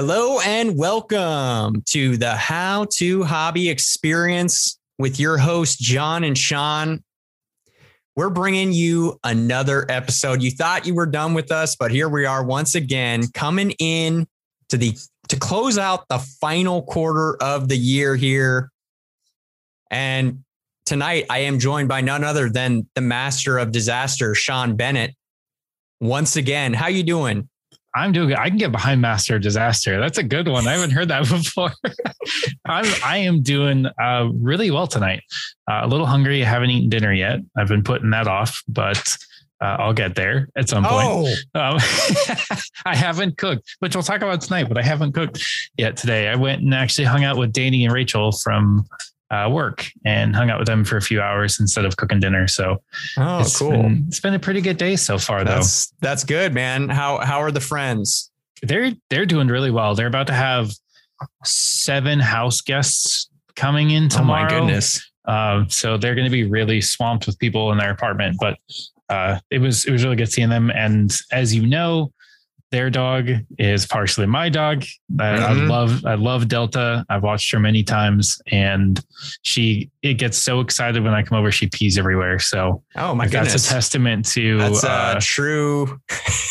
Hello and welcome to the How to Hobby Experience with your host, John and Sean. We're bringing you another episode. You thought you were done with us, but here we are once again coming in to the to close out the final quarter of the year here. And tonight I am joined by none other than the master of disaster, Sean Bennett. Once again, how you doing? I'm doing I can get behind Master Disaster. That's a good one. I haven't heard that before. I'm I am doing uh, really well tonight. Uh, a little hungry. I haven't eaten dinner yet. I've been putting that off, but uh, I'll get there at some point. Oh. Um, I haven't cooked, which we'll talk about tonight, but I haven't cooked yet today. I went and actually hung out with Danny and Rachel from uh, work and hung out with them for a few hours instead of cooking dinner. So, oh, it's cool. Been, it's been a pretty good day so far, though. That's that's good, man. How how are the friends? They're they're doing really well. They're about to have seven house guests coming in tomorrow. Oh my goodness! Uh, so they're going to be really swamped with people in their apartment. But uh, it was it was really good seeing them. And as you know, their dog is partially my dog. I, mm-hmm. I, love I love Delta. I've watched her many times, and she it gets so excited when I come over. She pees everywhere. So oh my goodness, that's a testament to that's a uh, true.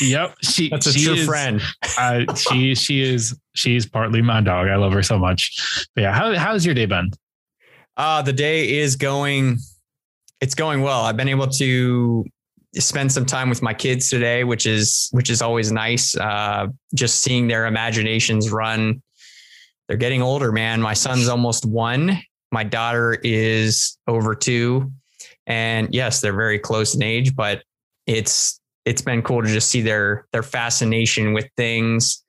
Yep, she that's a she true is, friend. uh, she she is she's partly my dog. I love her so much. But yeah, how how's your day been? Uh the day is going. It's going well. I've been able to spend some time with my kids today, which is which is always nice. Uh, just seeing their imaginations run. They're getting older, man. My son's almost one. My daughter is over two, and yes, they're very close in age. But it's it's been cool to just see their their fascination with things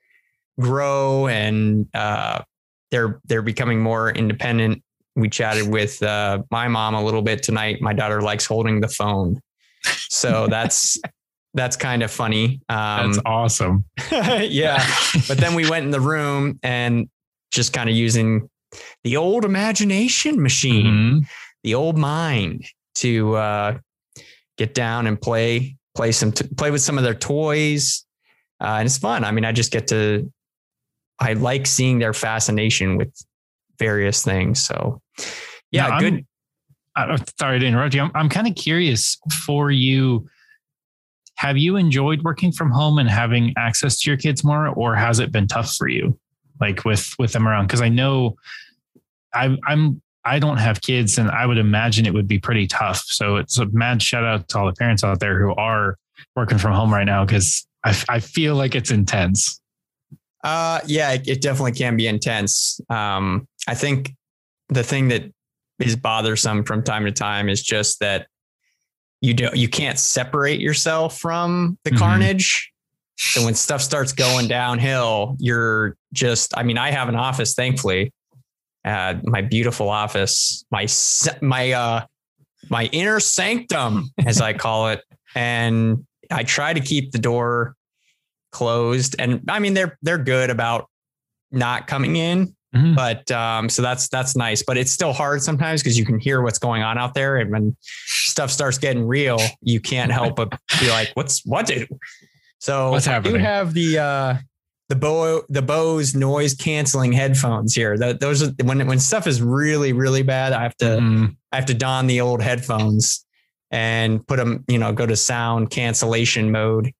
grow, and uh, they're they're becoming more independent. We chatted with uh, my mom a little bit tonight. My daughter likes holding the phone so that's that's kind of funny. Um, that's awesome. yeah. But then we went in the room and just kind of using the old imagination machine, mm-hmm. the old mind to uh, get down and play, play some, t- play with some of their toys. Uh, and it's fun. I mean, I just get to, I like seeing their fascination with various things. So yeah, good. Sorry to interrupt you. I'm, I'm kind of curious for you. Have you enjoyed working from home and having access to your kids more, or has it been tough for you, like with with them around? Because I know I, I'm I don't have kids, and I would imagine it would be pretty tough. So it's a mad shout out to all the parents out there who are working from home right now, because I, I feel like it's intense. Uh, yeah, it, it definitely can be intense. Um, I think the thing that is bothersome from time to time is just that you don't you can't separate yourself from the mm-hmm. carnage. So when stuff starts going downhill, you're just I mean, I have an office, thankfully. Uh, my beautiful office, my my uh my inner sanctum, as I call it. And I try to keep the door closed. And I mean they're they're good about not coming in Mm-hmm. But um, so that's that's nice, but it's still hard sometimes because you can hear what's going on out there, and when stuff starts getting real, you can't help but be like, "What's what did?" So what's happening? You have the uh, the Bo the Bose noise canceling headphones here. Those are when when stuff is really really bad. I have to mm-hmm. I have to don the old headphones and put them, you know, go to sound cancellation mode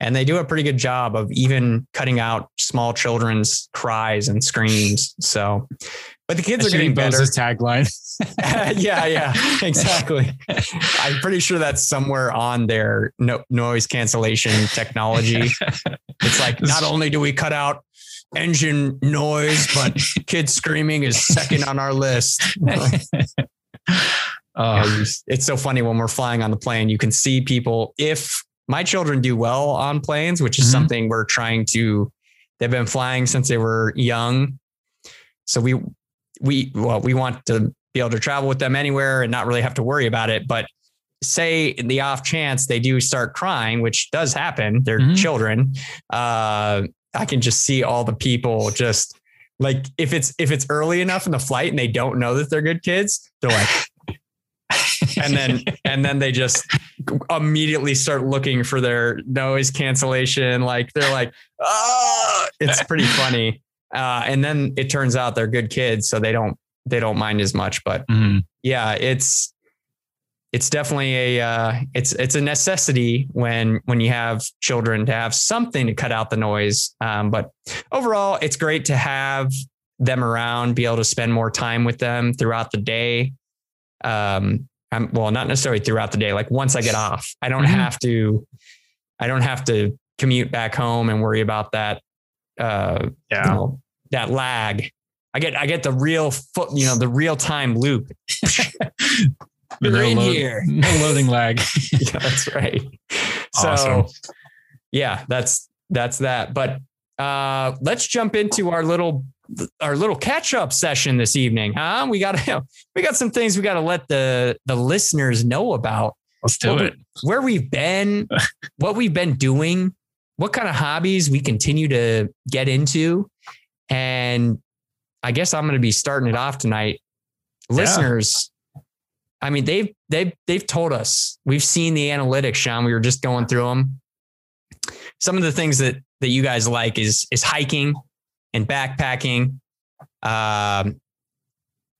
and they do a pretty good job of even cutting out small children's cries and screams. So, but the kids that are getting better. tagline. yeah, yeah, exactly. I'm pretty sure that's somewhere on their no, noise cancellation technology. It's like not only do we cut out engine noise, but kids screaming is second on our list. Oh, it's so funny when we're flying on the plane. You can see people if my children do well on planes, which is mm-hmm. something we're trying to. They've been flying since they were young, so we we well we want to be able to travel with them anywhere and not really have to worry about it. But say in the off chance they do start crying, which does happen, they're mm-hmm. children. Uh, I can just see all the people just like if it's if it's early enough in the flight and they don't know that they're good kids, they're like and then and then they just immediately start looking for their noise cancellation. Like they're like, oh, it's pretty funny. Uh, and then it turns out they're good kids, so they don't they don't mind as much. But Mhm. yeah, it's it's definitely a uh, it's it's a necessity when when you have children to have something to cut out the noise. Um, but overall, it's great to have them around, be able to spend more time with them throughout the day. Um, I'm, well, not necessarily throughout the day. Like once I get off, I don't Mhm. have to. I don't have to commute back home and worry about that. Uh, you know, that lag. I get I get the real foot, you know, the real time loop. You're no in load- here. No loading lag. yeah, that's right. Awesome. So yeah, that's that's that. But uh let's jump into our little our little catch up session this evening, huh? We got we got some things we got to let the the listeners know about Let's do it. where we've been, what we've been doing, what kind of hobbies we continue to get into. And I guess I'm going to be starting it off tonight. Listeners, I mean, they've they've they've told us we've seen the analytics, Sean. We were just going through them. Some of the things that that you guys like is is hiking and backpacking. Um,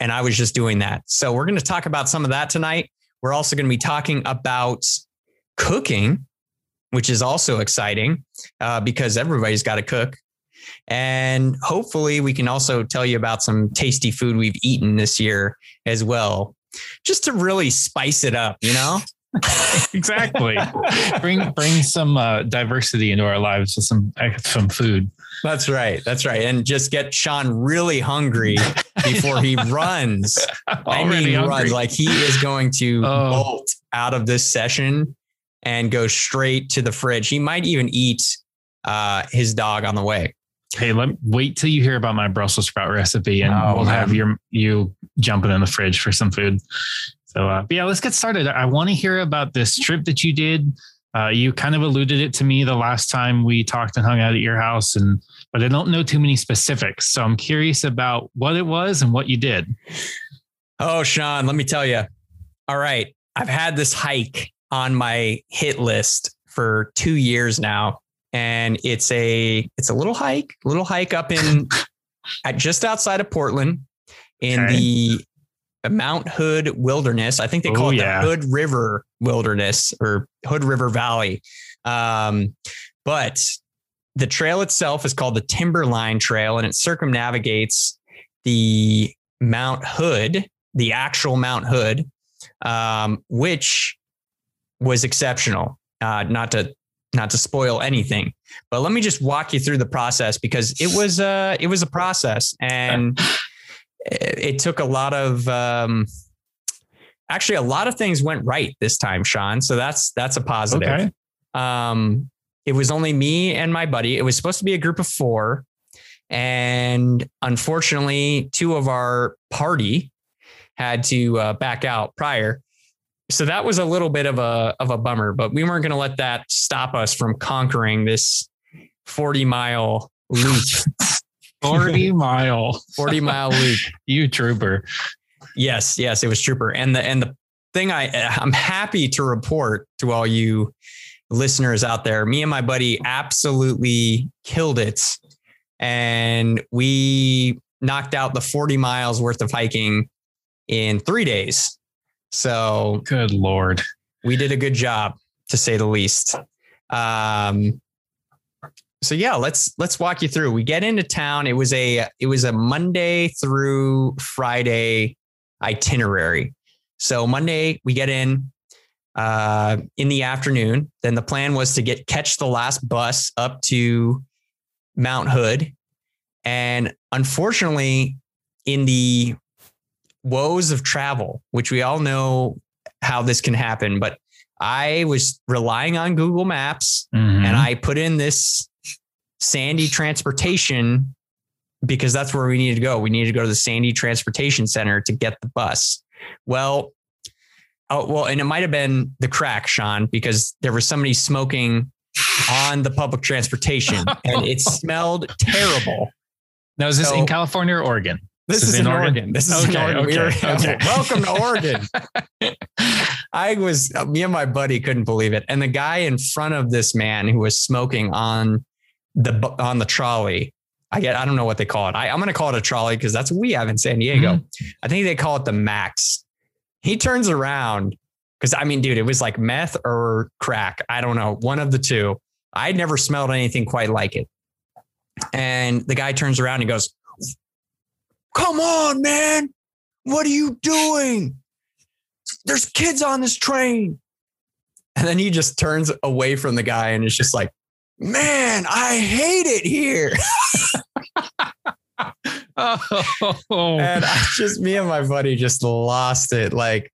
and I was just doing that. So we're going to talk about some of that tonight. We're also going to be talking about cooking, which is also exciting uh, because everybody's got to cook. And hopefully, we can also tell you about some tasty food we've eaten this year as well, just to really spice it up, you know? exactly. bring bring some uh, diversity into our lives with some some food. That's right. That's right. And just get Sean really hungry before he runs. I mean, hungry. runs like he is going to Oh. bolt out of this session and go straight to the fridge. He might even eat uh, his dog on the way. Hey, let wait till you hear about my Brussels sprout recipe, and Oh, we'll have your you jumping in the fridge for some food. So, uh, yeah, let's get started. I want to hear about this trip that you did. Uh, you kind of alluded it to me the last time we talked and hung out at your house, and but I don't know too many specifics. So I'm curious about what it was and what you did. Oh, Sean, let me tell you. All right. I've had this hike on my hit list for two years now. And it's a it's a little hike, little hike up in at just outside of Portland in Okay. the Mount Hood Wilderness. I think they call Oh, it yeah. the Hood River Wilderness or Hood River Valley. Um, but the trail itself is called the Timberline Trail and it circumnavigates the Mount Hood, the actual Mount Hood, um, which was exceptional. Uh, not to not to spoil anything, but let me just walk you through the process because it was uh it was a process and it, it took a lot of um, actually a lot of things went right this time, Sean. So that's that's a positive. Okay. Um, it was only me and my buddy. It was supposed to be a group of four. And unfortunately, two of our party had to uh, back out prior. So that was a little bit of a of a bummer, but we weren't going to let that stop us from conquering this 40 mile loop, 40 mile. 40 mile loop. You trooper. Yes, yes, it was Trooper. And the and the thing I I'm happy to report to all you listeners out there, me and my buddy absolutely killed it. And we knocked out the 40 miles worth of hiking in three days. So Good Lord. we did a good job to say the least. Um, so yeah, let's let's walk you through. We get into town. It was a it was a Monday through Friday itinerary. So Monday we get in uh, in the afternoon. Then the plan was to get catch the last bus up to Mount Hood, and unfortunately, in the woes of travel, which we all know how this can happen, but I was relying on Google Maps Mhm. and I put in this Sandy transportation because that's where we needed to go. We needed to go to the Sandy Transportation Center to get the bus. Well, oh well, and it might have been the crack, Sean, because there was somebody smoking on the public transportation and it smelled terrible. now, is this so- in California or Oregon? This, is, in Oregon. This is Okay, in Oregon. We okay, okay. Welcome to Oregon. I was me and my buddy couldn't believe it, and the guy in front of this man who was smoking on the on the trolley. I get I don't know what they call it. I, am gonna call it a trolley because that's what we have in San Diego. Mm-hmm. I think they call it the Max. He turns around because I mean, dude, it was like meth or crack. I don't know, one of the two. I'd never smelled anything quite like it. And the guy turns around and goes, Come on, man. What are you doing? There's kids on this train. And then he just turns away from the guy and is just like, Man, I hate it here. oh. And I just, me and my buddy just lost it. Like,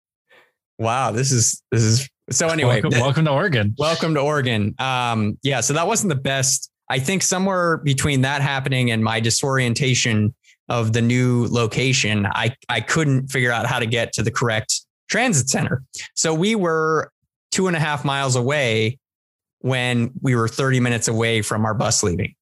wow, this is, this is, so anyway, welcome, welcome to Oregon. Welcome to Oregon. Um, yeah, so that wasn't the best. I think somewhere between that happening and my disorientation of the new location, I, I couldn't figure out how to get to the correct transit center. So we were two and a half miles away when we were 30 minutes away from our bus leaving.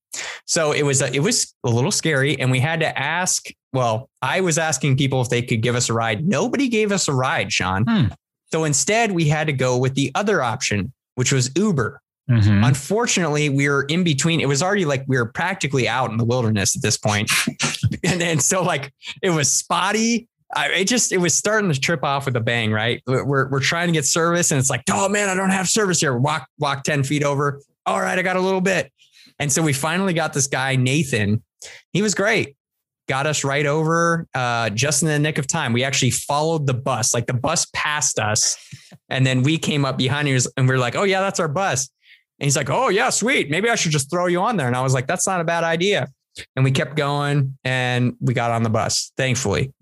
So it was a, it was a little scary, and we had to ask. Well, I was asking people if they could give us a ride. Nobody gave us a ride, Sean. Hmm. So instead, we had to go with the other option, which was Uber. Mm-hmm. Unfortunately, we were in between. It was already like we were practically out in the wilderness at this point. and then so like it was spotty. I, it just it was starting to trip off with a bang, right? We're we're trying to get service, and it's like, oh man, I don't have service here. Walk walk ten feet over. All right, I got a little bit, and so we finally got this guy Nathan. He was great got us right over uh, just in the nick of time. We actually followed the bus, like the bus passed us, and then we came up behind him and we are like, "Oh yeah, that's our bus." And he's like, "Oh yeah, sweet. Maybe I should just throw you on there." And I was like, "That's not a bad idea." And we kept going, and we got on the bus, thankfully.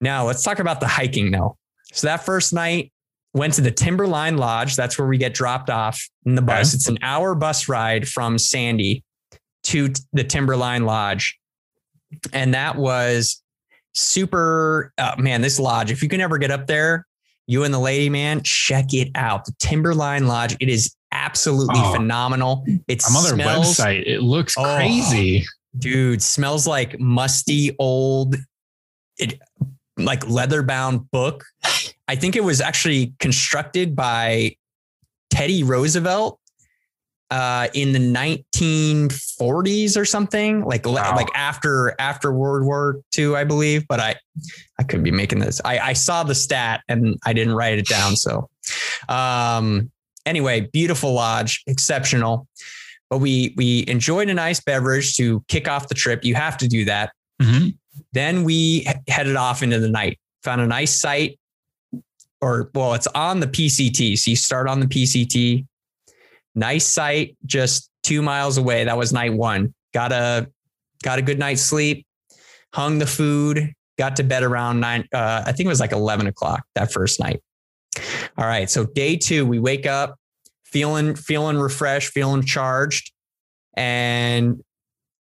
Now let's talk about the hiking now. So that first night, went to the Timberline Lodge. That's where we get dropped off in the bus. Okay. It's an hour bus ride from Sandy to the Timberline Lodge and that was super. Uh, man, this lodge, if you can ever get up there, you and the lady, man, check it out. The Timberline Lodge. It is absolutely oh, phenomenal. It's I'm on their smells, website. It looks oh, crazy. Dude, smells like musty old it like leather bound book. I think it was actually constructed by Teddy Roosevelt uh, in the 1940s or something, like wow. like after after World War II, I believe. But I I could be making this. I, I saw the stat and I didn't write it down. So, um, anyway, beautiful lodge, exceptional. But we we enjoyed a nice beverage to kick off the trip. You have to do that. Mm-hmm. Then we headed off into the night. Found a nice site, or well, it's on the PCT. So you start on the PCT nice site just two miles away. That was night one. Got a got a good night's sleep, hung the food, got to bed around nine. Uh, I think it was like 11 o'clock that first night. All right. So day two, we wake up feeling, feeling refreshed, feeling charged. And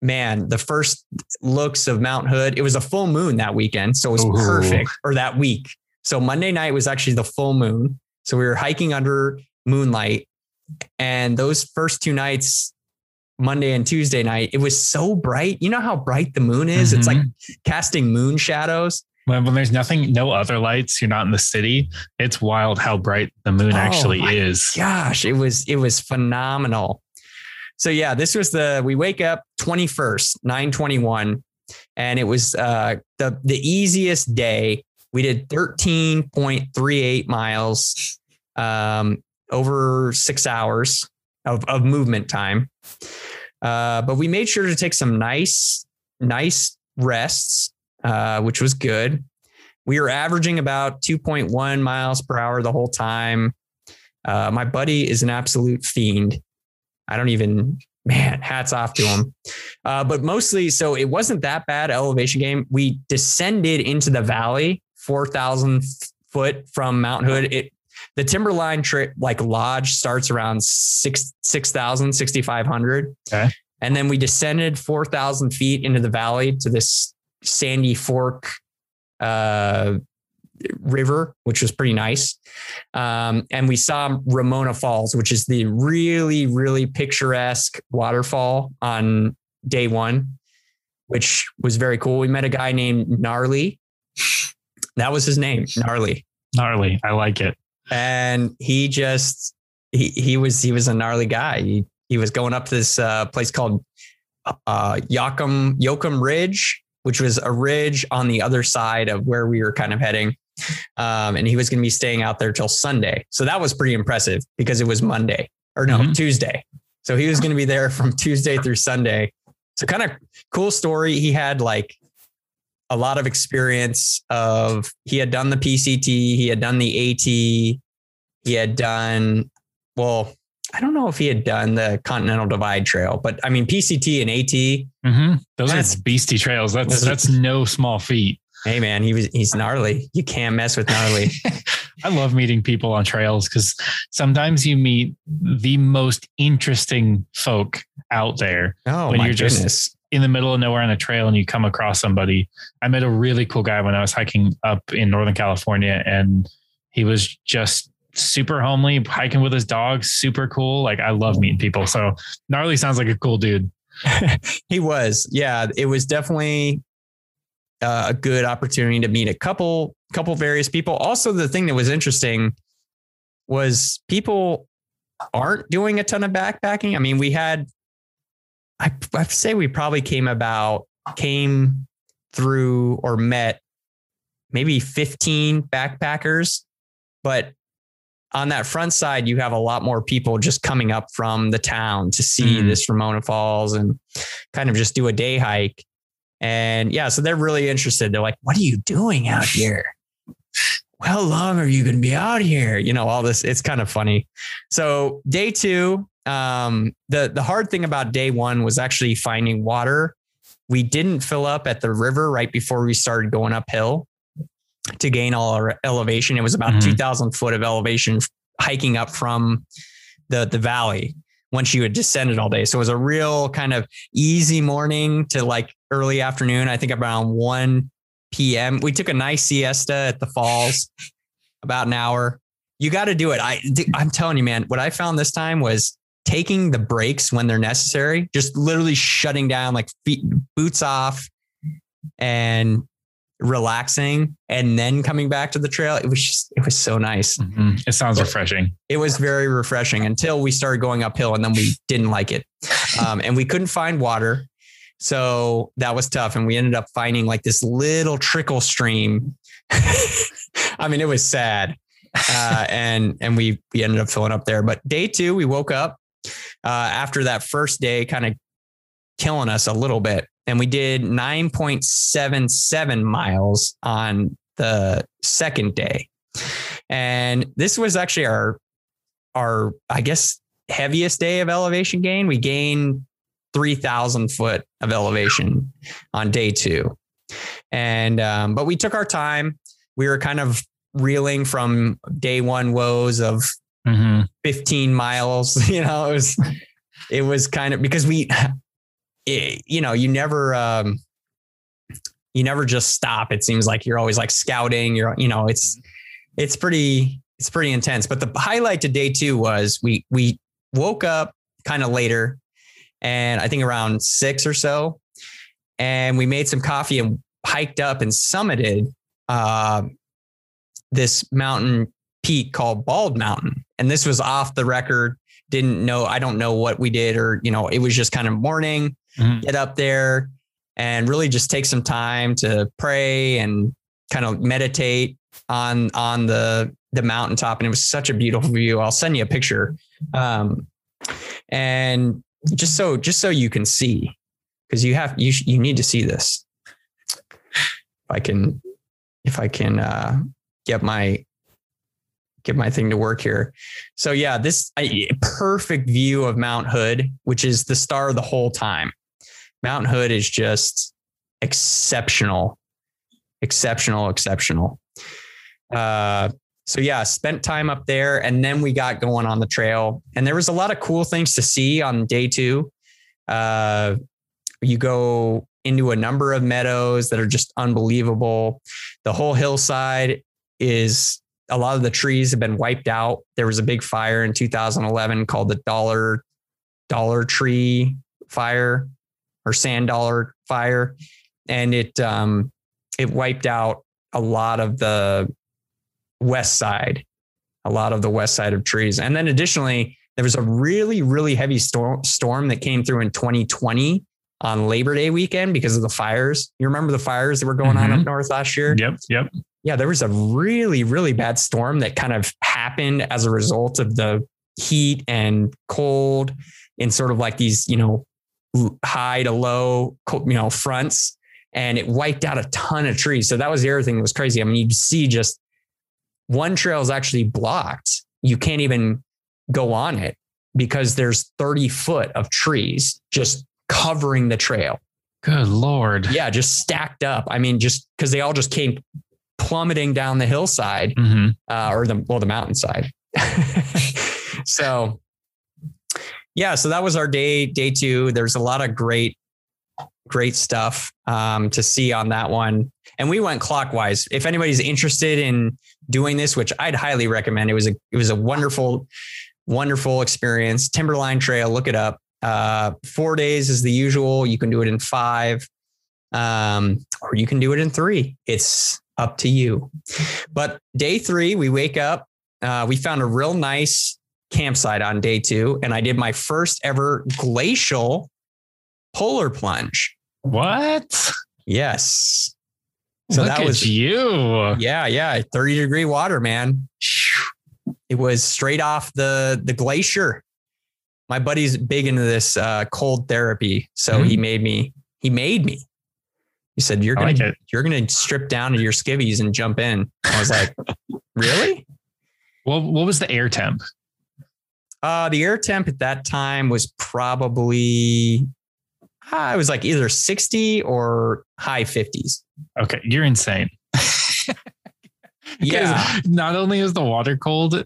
man, the first looks of Mount Hood, it was a full moon that weekend. So it was Ooh. perfect or that week. So Monday night was actually the full moon. So we were hiking under moonlight and those first two nights, Monday and Tuesday night, it was so bright. You know how bright the moon is? Mm-hmm. It's like mm-hmm. casting moon shadows. When, when there's nothing, no other lights, you're not in the city. It's wild how bright the moon oh actually is. Gosh, it was it was phenomenal. So yeah, this was the we wake up 21st, 921, and it was uh the the easiest day. We did 13.38 miles. Um, over six hours of, of movement time. Uh, but we made sure to take some nice, nice rests, uh, which was good. We were averaging about 2.1 miles per hour the whole time. Uh, my buddy is an absolute fiend. I don't even, man, hats off to him. Uh, but mostly, so it wasn't that bad elevation game. We descended into the valley, 4,000 foot from Mount Hood. It the Timberline trip, like lodge starts around six, 6,000, 6,500. Okay. And then we descended 4,000 feet into the valley to this sandy fork uh, river, which was pretty nice. Um, and we saw Ramona Falls, which is the really, really picturesque waterfall on day one, which was very cool. We met a guy named Gnarly. That was his name, Gnarly. Gnarly. I like it. And he just he he was he was a gnarly guy. He he was going up to this uh, place called uh, Yocum Yocum Ridge, which was a ridge on the other side of where we were kind of heading. Um, and he was going to be staying out there till Sunday. So that was pretty impressive because it was Monday or no, mm-hmm. Tuesday. So he was going to be there from Tuesday through Sunday. So kind of cool story. He had like a lot of experience of he had done the PCT, he had done the AT, he had done well, I don't know if he had done the Continental Divide Trail, but I mean PCT and AT. Mm-hmm. Those are beastie trails. That's that's no small feat. Hey man, he was he's gnarly. You can't mess with gnarly. I love meeting people on trails because sometimes you meet the most interesting folk out there. Oh when you're goodness. just in the middle of nowhere on a trail and you come across somebody. I met a really cool guy when I was hiking up in Northern California and he was just super homely, hiking with his dog, super cool. Like I love meeting people. So gnarly sounds like a cool dude. he was. Yeah, it was definitely uh, a good opportunity to meet a couple couple various people. Also, the thing that was interesting was people aren't doing a ton of backpacking. I mean, we had I I say we probably came about came through or met maybe 15 backpackers, but on that front side, you have a lot more people just coming up from the town to see mm. this Ramona Falls and kind of just do a day hike. And yeah, so they're really interested. They're like, what are you doing out here? How long are you going to be out here? You know, all this, it's kind of funny. So day two, um, the, the hard thing about day one was actually finding water. We didn't fill up at the river right before we started going uphill to gain all our elevation. It was about mm-hmm. 2000 foot of elevation hiking up from the, the valley once you had descended all day. So it was a real kind of easy morning to like early afternoon. I think around 1 p.m. We took a nice siesta at the falls, about an hour. You got to do it. I, I'm telling you, man, what I found this time was taking the breaks when they're necessary, just literally shutting down, like feet, boots off and relaxing and then coming back to the trail. It was just, it was so nice. Mm-hmm. It sounds refreshing. It was very refreshing until we started going uphill and then we didn't like it. Um, and we couldn't find water. So that was tough. And we ended up finding like this little trickle stream. I mean, it was sad. Uh, and, and we, we ended up filling up there, but day two, we woke up, uh, after that first day, kind of killing us a little bit and we did 9.77 miles on the second day. And this was actually our our I guess heaviest day of elevation gain. We gained 3000 foot of elevation on day 2. And um, but we took our time. We were kind of reeling from day 1 woes of mm-hmm. 15 miles, you know, it was it was kind of because we it, you know, you never, um, you never just stop. It seems like you're always like scouting. You're, you know, it's, it's pretty, it's pretty intense. But the highlight to day two was we, we woke up kind of later and I think around six or so, and we made some coffee and hiked up and summited, uh, this mountain peak called Bald Mountain. And this was off the record. Didn't know, I don't know what we did, or, you know, it was just kind of morning mm-hmm. get up there and really just take some time to pray and kind of meditate on on the the mountaintop and it was such a beautiful view i'll send you a picture um, and just so just so you can see because you have you you need to see this. If i can if i can uh, get my get my thing to work here. So yeah this a perfect view of mount hood which is the star the whole time. Mount Hood is just exceptional, exceptional, exceptional. Uh, so yeah, spent time up there, and then we got going on the trail, and there was a lot of cool things to see on day two. Uh, you go into a number of meadows that are just unbelievable. The whole hillside is a lot of the trees have been wiped out. There was a big fire in 2011 called the Dollar Dollar Tree Fire or sand dollar fire, and it um, it wiped out a lot of the west side, a lot of the west side of trees. And then additionally, there was a really, really heavy storm storm that came through in 2020 on Labor Day weekend because of the fires. You remember the fires that were going on Mhm. up north last year? Yep. Yep. Yeah, there was a really, really bad storm that kind of happened as a result of the heat and cold in sort of like these, you know, high to low, you know, fronts. And it wiped out a ton of trees. So that was the other thing that was crazy. I mean, you'd see just one trail is actually blocked. You can't even go on it because there's 30 foot of trees just covering the trail. Good lord. Yeah, just stacked up. I mean, just because they all just came plummeting down the hillside hmm uh, or the well the mountainside. so yeah, so that was our day day two. There's a lot of great great stuff um, to see on that one, and we went clockwise. If anybody's interested in doing this, which I'd highly recommend, it was a it was a wonderful wonderful experience. Timberline Trail, look it up. Uh, four days is the usual. You can do it in five, um, or you can do it in three. It's up to you. But day three, we wake up. Uh, we found a real nice campsite on day two, and I did my first ever glacial polar plunge. What? Yes. So Look that at was you. yeah, yeah, 30 degree water, man. It was straight off the the glacier. My buddy's big into this uh, cold therapy, so he made me. He made me. He said, "You're gonna like you're gonna strip down to your skivvies and jump in." I was like, "Really?" What what was the air temp? Uh, the air temp at that time was probably, it was like either 60 or high 50s. Okay, you're insane. Yeah. Not only is the water cold,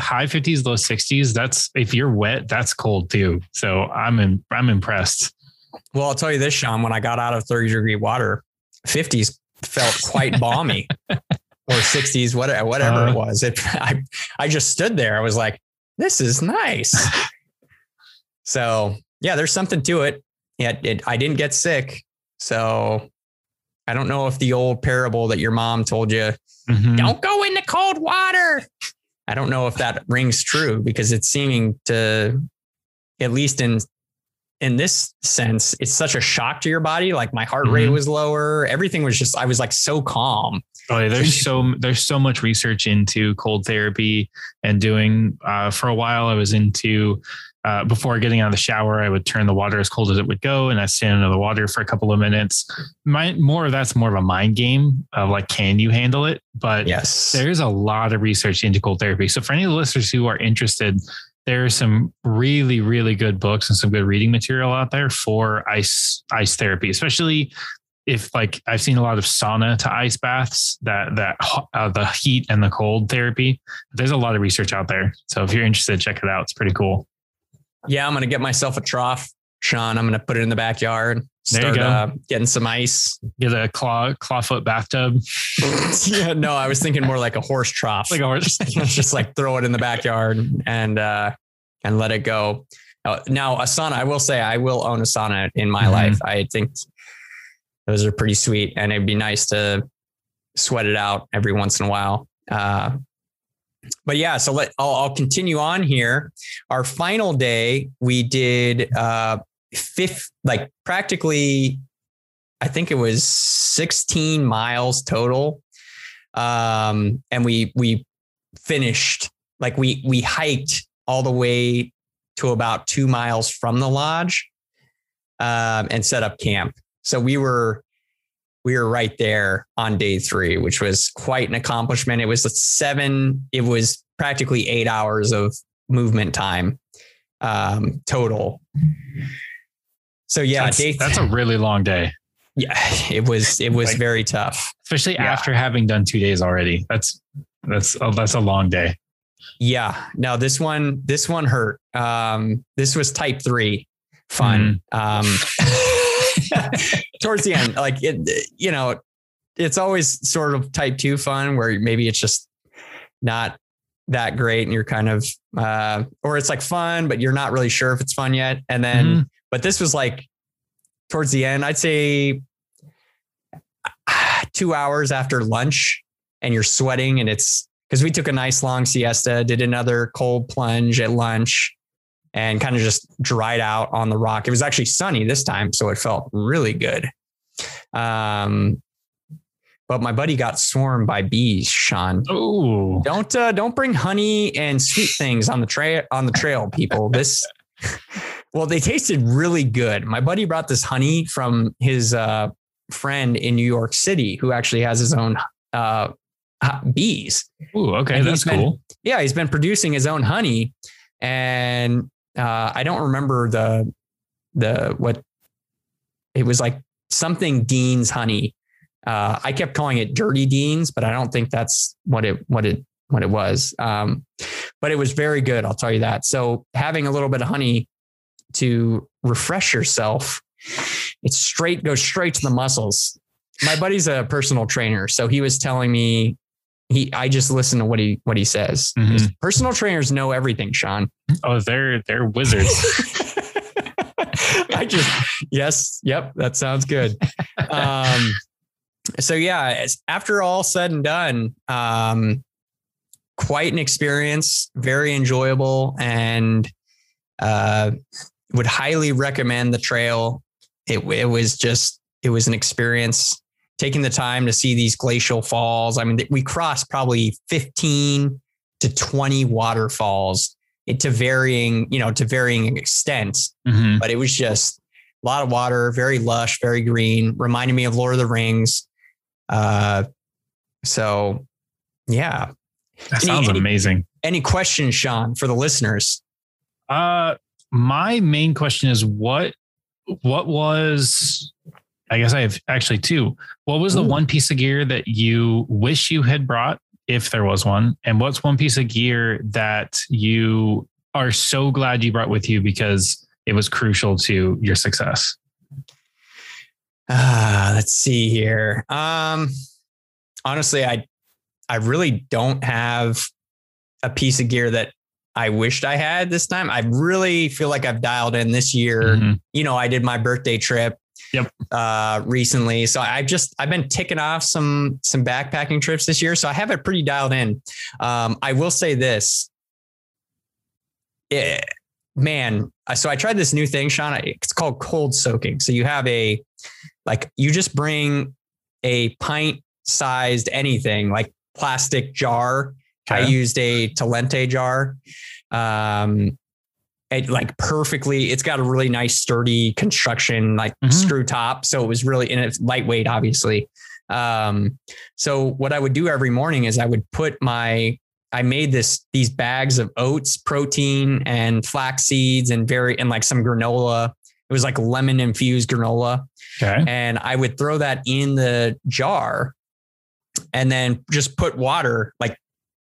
high 50s, low 60s, that's if you're wet, that's cold too. So I'm in, I'm impressed. Well, I'll tell you this, Sean, when I got out of 30 degree water, 50s felt quite balmy or 60s, whatever, whatever Uh. it was. It, I, I just stood there. I was like, this is nice. so yeah, there's something to it. Yeah, it, I didn't get sick. So I don't know if the old parable that your mom told you Mhm. don't go into cold water. I don't know if that rings true because it's seeming to, at least in in this sense, it's such a shock to your body. Like my heart rate Mhm. was lower. Everything was just, I was like so calm. Oh, yeah, there's so there's so much research into cold therapy and doing. Uh, for a while, I was into uh, before getting out of the shower, I would turn the water as cold as it would go, and I stand under the water for a couple of minutes. My more of that's more of a mind game of like, can you handle it? But Yes. there's a lot of research into cold therapy. So for any of the listeners who are interested, there are some really, really good books and some good reading material out there for ice ice therapy, especially if like I've seen a lot of sauna to ice baths that that uh, the heat and the cold therapy. There's a lot of research out there. So if you're interested, check it out. It's pretty cool. Yeah. I'm going to get myself a trough, Sean. I'm going to put it in the backyard, There you start go. uh, getting some ice. Get a claw clawfoot bathtub, yeah. No, I was thinking more like a horse trough. like a horse. just like throw it in the backyard and uh and let it go. Uh, Now, a sauna, I will say, I will own a sauna in my Mhm. life. I think those are pretty sweet, and it'd be nice to sweat it out every once in a while. Uh, but yeah, so let I'll, I'll continue on here. Our final day, we did uh, fifth, like practically, I think it was 16 miles total, um, and we we finished like we we hiked all the way to about two miles from the lodge um, and set up camp. So we were we were right there on day three, which was quite an accomplishment. It was a seven. It was practically eight hours of movement time um, total. So yeah, that's, day that's a really long day, yeah, it was it was Like- very tough. especially Yeah. after having done two days already. That's that's oh, that's a long day. Yeah. No, this one, this one hurt. Um, this was type three fun. Um, towards the end, like it, you know, it's always sort of type two fun where maybe it's just not that great and you're kind of, uh, or it's like fun, but you're not really sure if it's fun yet. And then, Mhm. but this was like towards the end, I'd say two hours after lunch and you're sweating and it's because we took a nice long siesta, did another cold plunge at lunch, and kind of just dried out on the rock. It was actually sunny this time, so it felt really good. Um, but my buddy got swarmed by bees. Sean, Oh, don't uh, don't bring honey and sweet things on the trail on the trail, people. This well, they tasted really good. My buddy brought this honey from his uh, friend in New York City, who actually has his own uh, bees. Ooh, okay, And that's been- cool. Yeah, he's been producing his own honey, and uh, I don't remember the the what it was like something Dean's honey. Uh, I kept calling it Dirty Dean's, but I don't think that's what it what it what it was. Um, but it was very good, I'll tell you that. So having a little bit of honey to refresh yourself, it's straight goes straight to the muscles. My buddy's a personal trainer, so he was telling me he I just listen to what he what he says. Mhm. His Personal trainers know everything, Sean. Oh, they're they're wizards. I just yes, yep, that sounds good. Um, so yeah, after all said and done, um, quite an experience, very enjoyable, and uh, would highly recommend the trail. It, it was just it was an experience. Taking the time to see these glacial falls. I mean, we crossed probably fifteen to twenty waterfalls to varying, you know, to varying extents Mhm. but it was just a lot of water, very lush, very green, reminded me of Lord of the Rings. Uh, so yeah. That Any- sounds any- amazing. Any questions, Sean, for the listeners? Uh, my main question is what what was I guess I have actually two. What was the one piece of gear that you wish you had brought, if there was one? And what's one piece of gear that you are so glad you brought with you because it was crucial to your success? Uh, let's see here. Um, honestly, I I really don't have a piece of gear that I wished I had this time. I really feel like I've dialed in this year. Mhm. you know, I did my birthday trip. Yep. Uh, recently, so I've just I've been ticking off some some backpacking trips this year, so I have it pretty dialed in. Um, I will say this, Eh, man. So I tried this new thing, Sean. It's called cold soaking. So you have a like you just bring a pint sized anything like plastic jar. I used a Talenti jar. Um, it like perfectly, it's got a really nice sturdy construction, like Mhm. screw top. So it was really, and it's lightweight, obviously. Um, so what I would do every morning is I would put my, I made this, these bags of oats, protein and flax seeds and very, and like some granola. It was like lemon infused granola Okay. and I would throw that in the jar and then just put water like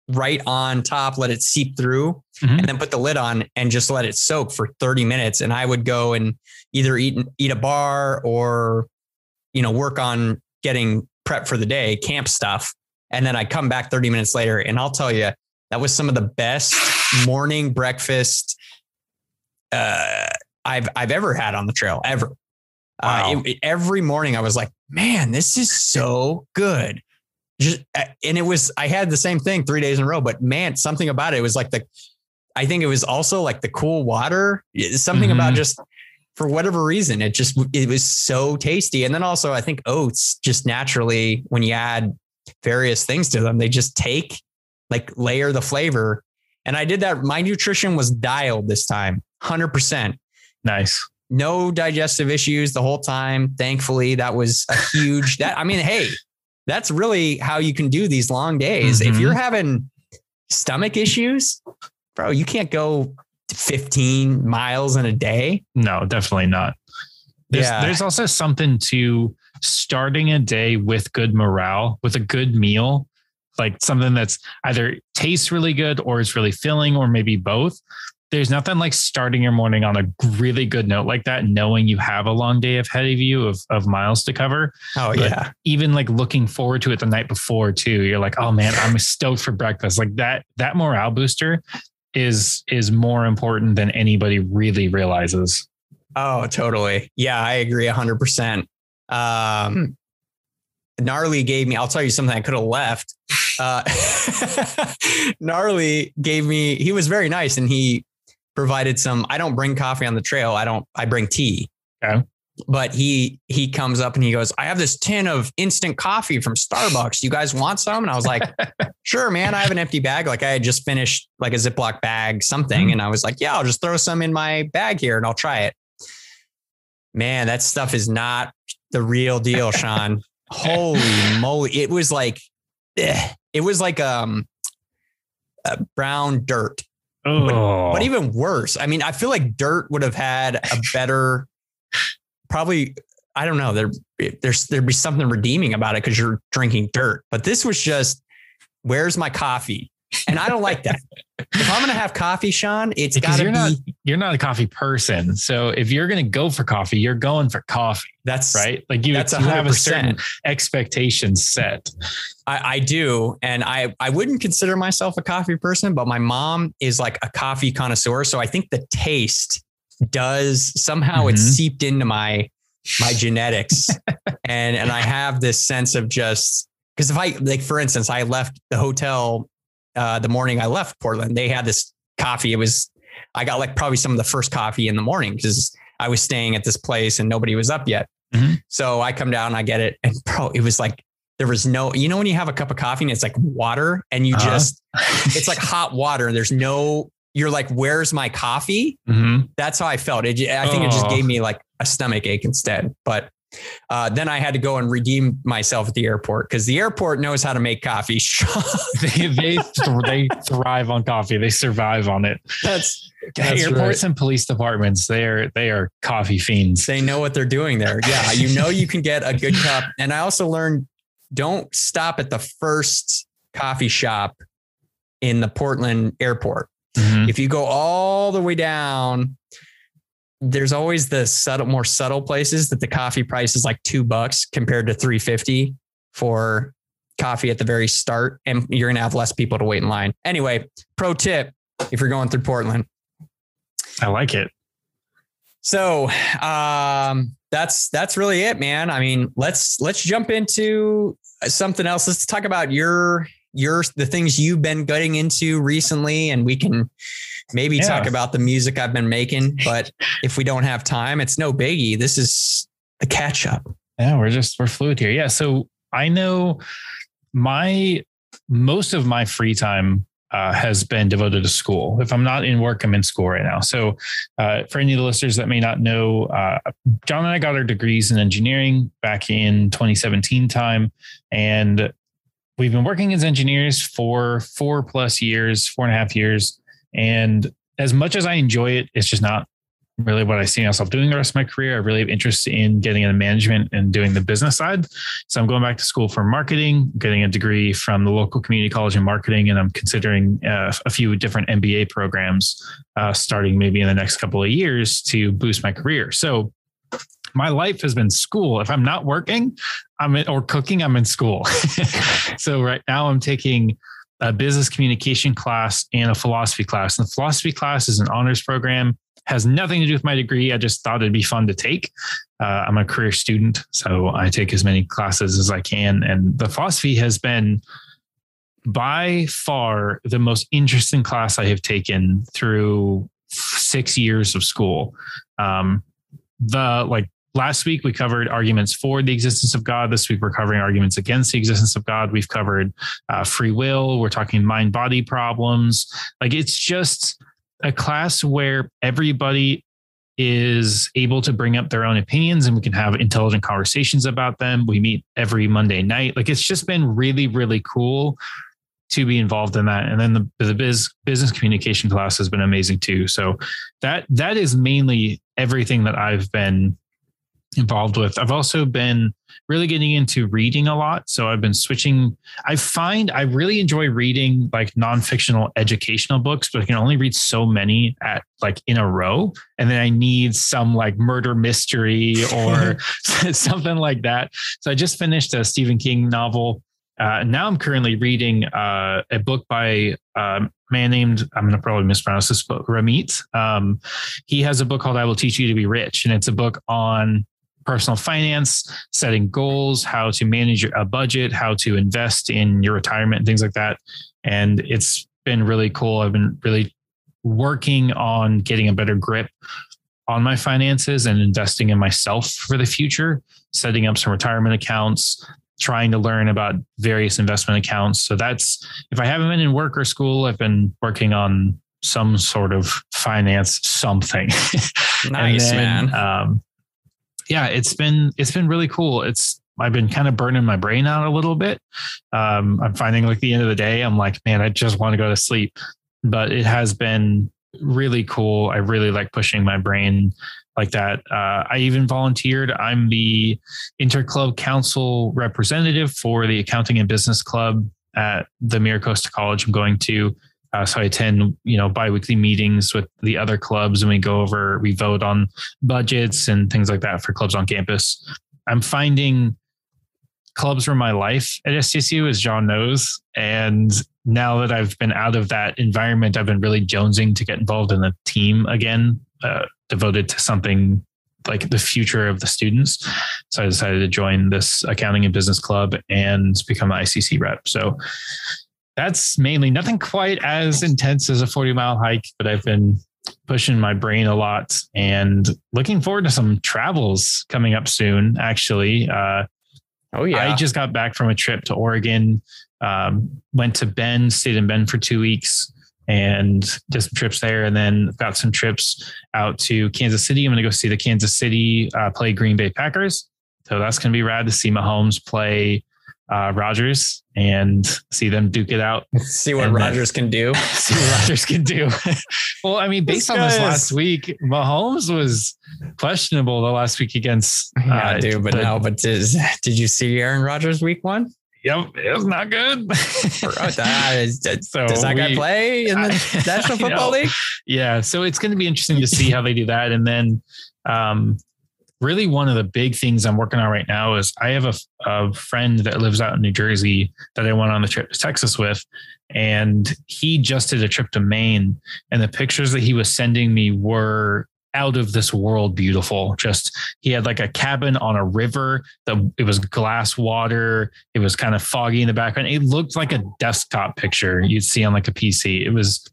right on top, let it seep through, Mhm. and then put the lid on and just let it soak for 30 minutes. And I would go and either eat eat a bar or you know work on getting prep for the day, camp stuff. And then I come back 30 minutes later and I'll tell you that was some of the best morning breakfast uh, I've I've ever had on the trail ever. Wow. Uh, it- every morning I was like, man, this is so good. Just uh, and it was I had the same thing three days in a row, but man, something about it, it was like the I think it was also like the cool water. Something about Mhm. just for whatever reason, it just it was so tasty. And then also I think oats just naturally when you add various things to them, they just take like layer the flavor. And I did that. My nutrition was dialed this time, hundred percent Nice. no digestive issues the whole time. Thankfully, that was a huge that I mean, hey, that's really how you can do these long days. If Mhm. you're having stomach issues, bro, you can't go 15 miles in a day. No, definitely not. There's, Yeah. there's also something to starting a day with good morale, with a good meal, like something that's either tastes really good or is really filling, or maybe both. There's nothing like starting your morning on a really good note like that, knowing you have a long day ahead of you of, of miles to cover. Oh But- yeah. Even like looking forward to it the night before too. You're like, oh man, I'm stoked for breakfast. Like that, that morale booster is is more important than anybody really realizes. Oh, totally. Yeah, I agree 100%. Um, Gnarly gave me, I'll tell you something I could have left. uh, gnarly gave me. He was very nice, and he provided some. I don't bring coffee on the trail. I don't. I bring tea. Okay. But he he comes up and he goes, I have this tin of instant coffee from Starbucks. You guys want some? And I was like, Sure, man. I have an empty bag. Like I had just finished like a Ziploc bag, something, Mhm. and I was like, Yeah, I'll just throw some in my bag here and I'll try it. Man, that stuff is not the real deal, Sean. Holy moly! It was like, eh, it was like um, uh, brown dirt. Oh, But even worse, I mean, I feel like dirt would have had a better, probably. I don't know. There, there's there'd be something redeeming about it because you're drinking dirt. But this was just, where's my coffee? And I don't like that. If I'm gonna have coffee, Sean, it's Because got to you're be. not- you're not a coffee person. So if you're going to go for coffee, you're going for coffee, that's right? Like you, That's you have a certain expectation set. I, I do, and I I wouldn't consider myself a coffee person, but my mom is like a coffee connoisseur, so I think the taste does somehow it's Mhm. seeped into my my genetics, and and I have this sense of just because if I like for instance, I left the hotel uh, the morning I left Portland, they had this coffee. It was I got like probably some of the first coffee in the morning because I was staying at this place and nobody was up yet. Mhm. So I come down, I get it, and bro, it was like there was no, you know, when you have a cup of coffee and it's like water and you Uh-huh. just, it's like hot water. and There's no, you're like, where's my coffee? Mhm. That's how I felt. It, I think it just Oh. gave me like a stomach ache instead. But uh, then I had to go and redeem myself at the airport because the airport knows how to make coffee. they they they thrive on coffee. They survive on it. That's That's Airports and police departments, they are they are coffee fiends. they know what they're doing there. Yeah, you know you can get a good cup. And I also learned don't stop at the first coffee shop in the Portland airport. Mhm. If you go all the way down, there's always the subtle, more subtle places that the coffee price is like two bucks compared to 350 for coffee at the very start. And you're going to have less people to wait in line. Anyway, pro tip if you're going through Portland. I like it. So um, that's that's really it, man. I mean, let's let's jump into something else. Let's talk about your your the things you've been getting into recently, and we can maybe Yeah. talk about the music I've been making. But if we don't have time, it's no biggie. This is the catch up. Yeah, we're just we're fluid here. Yeah. So I know my most of my free time uh, has been devoted to school. If I'm not in work, I'm in school right now. So uh, for any of the listeners that may not know, uh, John and I got our degrees in engineering back in 2017 time, and we've been working as engineers for four plus years, four and a half years. And as much as I enjoy it, it's just not really what I see myself doing the rest of my career. I really have interest in getting into management and doing the business side. So I'm going back to school for marketing, getting a degree from the local community college in marketing, and I'm considering uh, a few different MBA programs uh, starting maybe in the next couple of years to boost my career. So my life has been school. If I'm not working, I'm in, or cooking, I'm in school. so right now I'm taking a business communication class and a philosophy class. And the philosophy class is an honors program has nothing to do with my degree. I just thought it'd be fun to take. Uh, I'm a career student, so I take as many classes as I can. And the philosophy has been by far the most interesting class I have taken through six years of school. Um, the like last week we covered arguments for the existence of God. This week we're covering arguments against the existence of God. We've covered uh, free will. We're talking mind body problems. Like it's just a class where everybody is able to bring up their own opinions and we can have intelligent conversations about them. We meet every Monday night. Like it's just been really, really cool to be involved in that. And then the, the biz business communication class has been amazing too. So that that is mainly everything that I've been involved with. I've also been really getting into reading a lot. So I've been switching. I find I really enjoy reading like non-fictional educational books, but I can only read so many at like in a row. And then I need some like murder mystery or something like that. So I just finished a Stephen King novel. Uh, now I'm currently reading uh, a book by a man named, I'm going to probably mispronounce this, but Ramit. Um, he has a book called I Will Teach You to Be Rich. And it's a book on personal finance, setting goals, how to manage a budget, how to invest in your retirement, and things like that. And it's been really cool. I've been really working on getting a better grip on my finances and investing in myself for the future, setting up some retirement accounts, trying to learn about various investment accounts. So that's if I haven't been in work or school, I've been working on some sort of finance something. nice, then, man. Um, yeah, it's been it's been really cool. It's I've been kind of burning my brain out a little bit. Um, I'm finding like the end of the day, I'm like, man, I just want to go to sleep. But it has been really cool. I really like pushing my brain like that. Uh, I even volunteered. I'm the interclub council representative for the accounting and business club at the MiraCosta College. I'm going to. Uh, so I attend, you know, biweekly meetings with the other clubs, and we go over, we vote on budgets and things like that for clubs on campus. I'm finding clubs were my life at SDSU, as John knows, and now that I've been out of that environment, I've been really jonesing to get involved in a team again, uh, devoted to something like the future of the students. So I decided to join this accounting and business club and become an ICC rep. So that's mainly nothing quite as intense as a 40 mile hike, but I've been pushing my brain a lot and looking forward to some travels coming up soon, actually. Uh, oh, yeah. I just got back from a trip to Oregon um, went to Bend, stayed in Bend for two weeks and did some trips there. And then got some trips out to Kansas City. I'm going to go see the Kansas City uh, play Green Bay Packers. So that's going to be rad to see Mahomes play uh, Rodgers and see them duke it out. See what Rodgers can do. see what Rodgers can do. well, I mean, based this on this last week, Mahomes was questionable the last week against. Uh, yeah, dude, but, but no, but did, did you see Aaron Rodgers week one? Yep, it was not good. so does that guy play in the National Football know, League? Yeah, so it's going to be interesting to see how they do that. And then, um, really, one of the big things I'm working on right now is I have a, a friend that lives out in New Jersey that I went on the trip to Texas with, and he just did a trip to Maine. And the pictures that he was sending me were out of this world beautiful. Just he had like a cabin on a river. The it was glass water. It was kind of foggy in the background. It looked like a desktop picture you'd see on like a PC. It was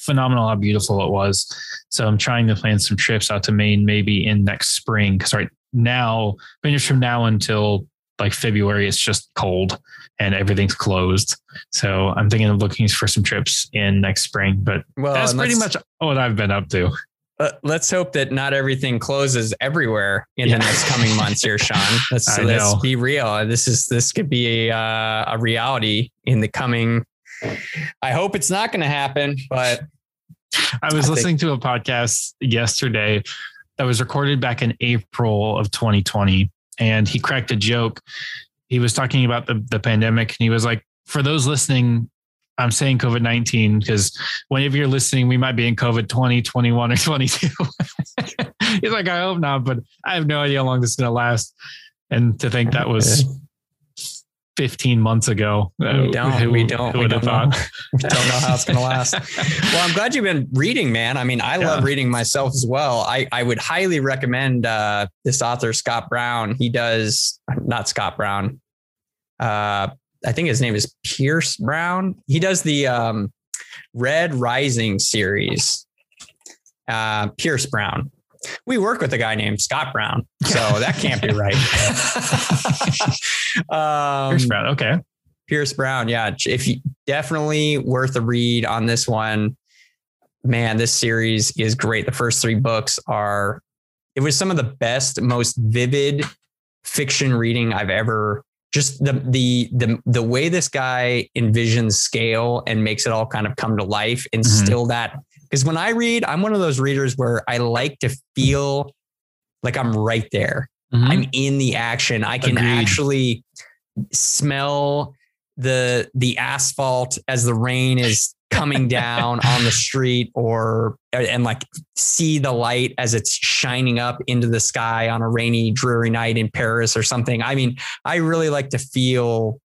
phenomenal how beautiful it was. So I'm trying to plan some trips out to Maine maybe in next spring because right now, finish from now until like February, it's just cold and everything's closed. So I'm thinking of looking for some trips in next spring. But well, that's pretty much what I've been up to let's hope that not everything closes everywhere in yeah. the next coming months here, Sean. Let's, let's be real. This is this could be a, uh, a reality in the coming. I hope it's not going to happen, but I was I listening think, to a podcast yesterday that was recorded back in April of 2020, and he cracked a joke. He was talking about the the pandemic, and he was like, "For those listening I'm saying COVID 19 because whenever you're listening, we might be in COVID 20, 21, or 22. He's like, I hope not, but I have no idea how long this is going to last. And to think that was 15 months ago. We uh, don't. Who, we don't. We don't, know, we don't know how it's going to last. well, I'm glad you've been reading, man. I mean, I yeah. love reading myself as well. I, I would highly recommend uh, this author, Scott Brown. He does, not Scott Brown, uh, I think his name is Pierce Brown. He does the um, Red Rising series. Uh, Pierce Brown. We work with a guy named Scott Brown, so that can't be right. um, Pierce Brown, okay. Pierce Brown, yeah. If you definitely worth a read on this one, man, this series is great. The first three books are. It was some of the best, most vivid fiction reading I've ever just the the the the way this guy envisions scale and makes it all kind of come to life and mm-hmm. still that because when I read, I'm one of those readers where I like to feel like I'm right there. Mm-hmm. I'm in the action. I can Agreed. actually smell the the asphalt as the rain is coming down on the street or and like see the light as it's shining up into the sky on a rainy dreary night in Paris or something. I mean, I really like to feel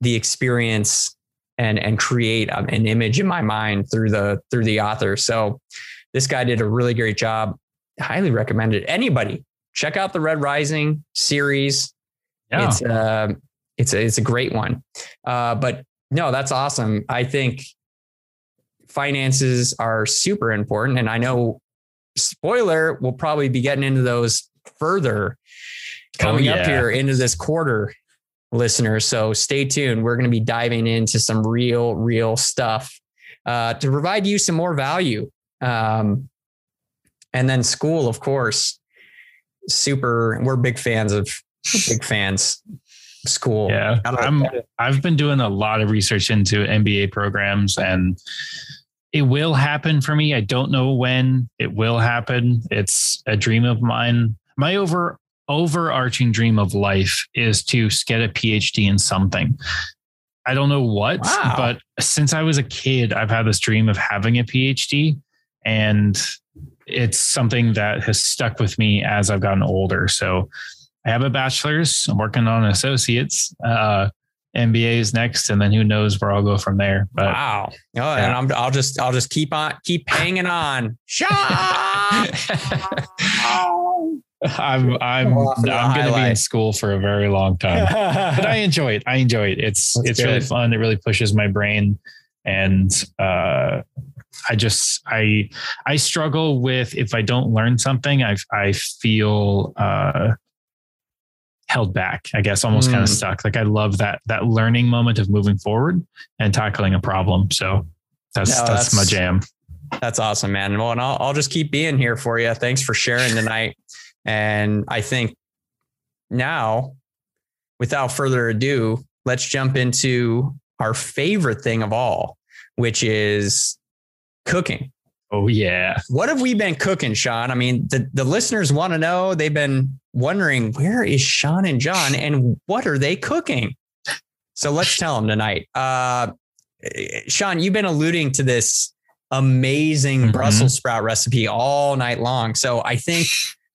the experience and and create an image in my mind through the through the author. So this guy did a really great job. Highly recommended. Anybody check out the Red Rising series. Yeah. It's uh, it's a, it's a great one. Uh, but no, that's awesome. I think finances are super important, and I know spoiler, we'll probably be getting into those further coming Oh, up here into this quarter, listeners. So stay tuned. We're going to be diving into some real, real stuff uh, to provide you some more value. Um, and then school, of course, super. We're big fans of big fans. School. Yeah. I'm I've been doing a lot of research into MBA programs and it will happen for me. I don't know when it will happen. It's a dream of mine. My over overarching dream of life is to get a PhD in something. I don't know what, Wow. but since I was a kid, I've had this dream of having a PhD and it's something that has stuck with me as I've gotten older. So I have a bachelor's. I'm working on associate's. Uh, MBA is next, and then who knows where I'll go from there. But wow. Oh, and I'm, I'll just I'll just keep on keep hanging on. Sean! I'm I'm I'm going to be in school for a very long time. but I enjoy it. I enjoy it. It's That's it's really fun. It really pushes my brain, and uh, I just I I struggle with if I don't learn something, I I feel uh, held back. I guess almost kind Mm. of stuck. Like I love that that learning moment of moving forward and tackling a problem. So that's No, that's, my jam. That's awesome, man. Well, and I'll, I'll just keep being here for you. Thanks for sharing tonight. And I think now, without further ado, let's jump into our favorite thing of all, which is cooking. Oh yeah. What have we been cooking, Sean? I mean, the, the listeners want to know. They've been wondering where is Sean and John and what are they cooking? So let's tell them tonight. Uh, Sean, you've been alluding to this amazing Mhm. Brussels sprout recipe all night long. So I think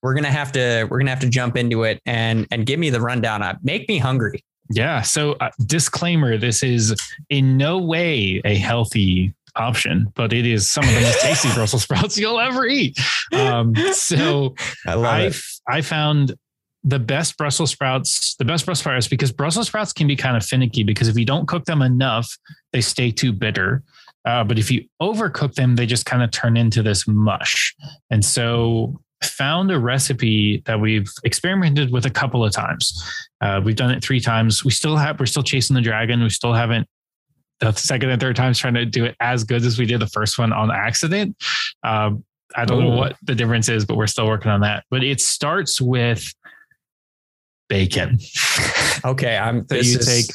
we're gonna have to we're gonna have to jump into it and and give me the rundown. Uh, Make me hungry. Yeah. So, uh, disclaimer this is in no way a healthy option, but it is some of the most tasty Brussels sprouts you'll ever eat. Um, so, I love I. I found the best Brussels sprouts, the best Brussels sprouts, because Brussels sprouts can be kind of finicky because if you don't cook them enough, they stay too bitter. Uh, but if you overcook them, they just kind of turn into this mush. And so found a recipe that we've experimented with a couple of times. Uh, we've done it three times. We still have, we're still chasing the dragon. We still haven't the second and third times trying to do it as good as we did the first one on accident. Um, I don't know what the difference is, but we're still working on that. But it starts with bacon. Okay, I'm. So this you is- take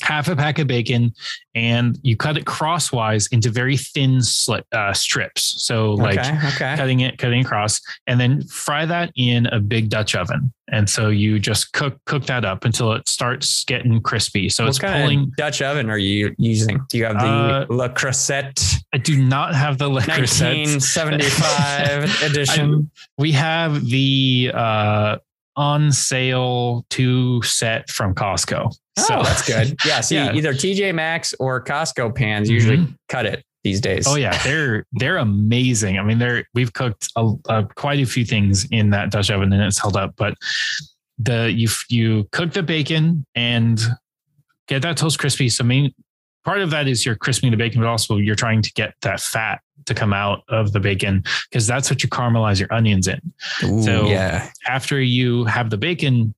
half a pack of bacon and you cut it crosswise into very thin slit, uh, strips. So like okay, okay. cutting it, cutting across, and then fry that in a big Dutch oven. And so you just cook cook that up until it starts getting crispy. So what it's kind pulling. Dutch oven are you using? Do you have the Uh, Le Creuset I do not have the set. 1975 edition? We have the uh, on sale two set from Costco. Oh, that's good. Yeah, see, Yeah. either TJ Maxx or Costco pans usually Mhm. cut it these days. Oh yeah, they're they're amazing. I mean, they're we've cooked a, a, quite a few things in that Dutch oven and it's held up. But the you you cook the bacon and get that toast crispy. So main part of that is you're crisping the bacon, but also you're trying to get that fat to come out of the bacon because that's what you caramelize your onions in. Ooh, so- yeah. After you have the bacon,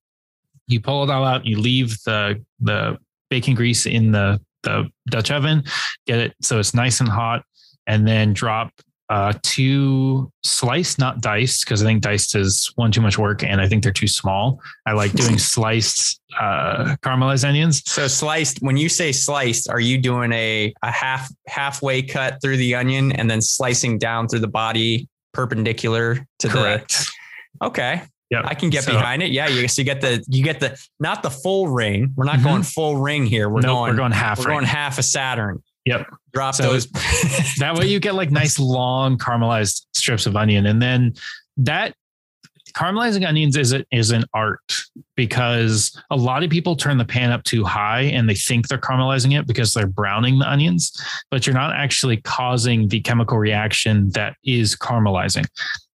you pull it all out. You leave the the bacon grease in the the Dutch oven, get it so it's nice and hot, and then drop uh, two sliced, not diced, because I think diced is one too much work, and I think they're too small. I like doing sliced uh, caramelized onions. So sliced. When you say sliced, are you doing a a half halfway cut through the onion and then slicing down through the body perpendicular to Correct. the? Okay, Yep. I can get So- behind it. Yeah, you so you get the you get the not the full ring. We're not Mhm. going full ring here. We're Nope, going we're going half. we're ring. going half a Saturn. Yep. Drop So- those. that way you get like nice long caramelized strips of onion and then that caramelizing onions is a, is an art because a lot of people turn the pan up too high and they think they're caramelizing it because they're browning the onions but you're not actually causing the chemical reaction that is caramelizing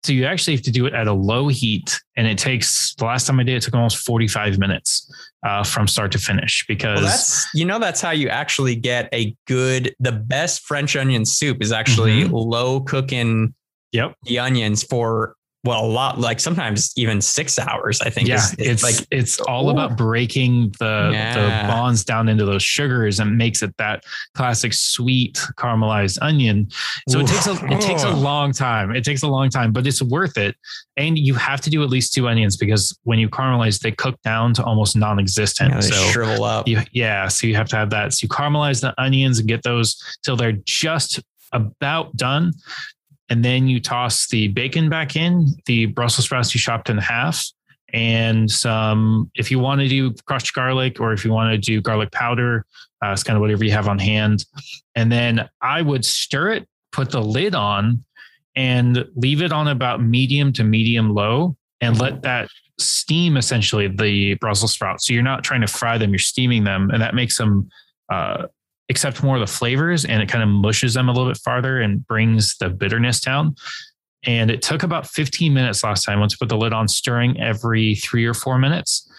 So you actually have to do it at a low heat, and it takes the last time I did it took almost forty five minutes uh, from start to finish because well, that's you know that's how you actually get a good the best French onion soup is actually mm-hmm. low cooking yep the onions for well, a lot like sometimes even six hours. I think. Yeah, is, it's like it's all ooh. about breaking the yeah. the bonds down into those sugars and makes it that classic sweet caramelized onion. So ooh. it takes a it takes a long time. It takes a long time, but it's worth it. And you have to do at least two onions because when you caramelize, they cook down to almost non-existent. Yeah, so shrivel up. You, yeah, so you have to have that. So you caramelize the onions and get those till they're just about done. And then you toss the bacon back in, the Brussels sprouts you chopped in half, and some, if you want to do crushed garlic or if you want to do garlic powder, uh, it's kind of whatever you have on hand. And then I would stir it, put the lid on, and leave it on about medium to medium low and let that steam essentially the Brussels sprouts. So you're not trying to fry them, you're steaming them, and that makes them uh, accept more of the flavors and it kind of mushes them a little bit farther and brings the bitterness down. And it took about 15 minutes last time once you put the lid on, stirring every three or four minutes.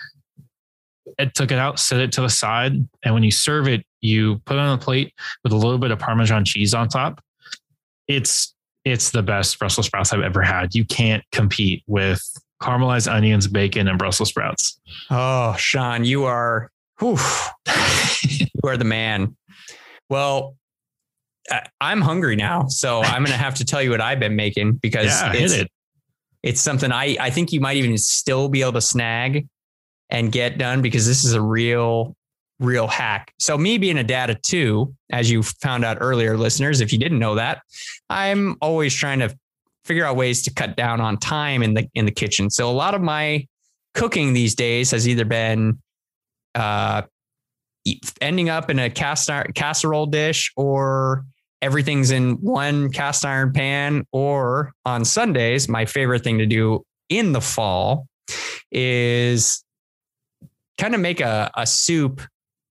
It took it out, set it to the side. And when you serve it, you put it on a plate with a little bit of Parmesan cheese on top. It's it's the best Brussels sprouts I've ever had. You can't compete with caramelized onions, bacon, and Brussels sprouts. Oh, Sean, you are whew, you are the man. Well, I'm hungry now, so I'm going to have to tell you what I've been making because yeah, it's, it. it's something I, I think you might even still be able to snag and get done because this is a real, real hack. So, me being a dad of two, as you found out earlier, listeners, if you didn't know that, I'm always trying to figure out ways to cut down on time in the in the kitchen. So, a lot of my cooking these days has either been uh, ending up in a cast iron casserole dish or everything's in one cast iron pan or on Sundays my favorite thing to do in the fall is kind of make a, a soup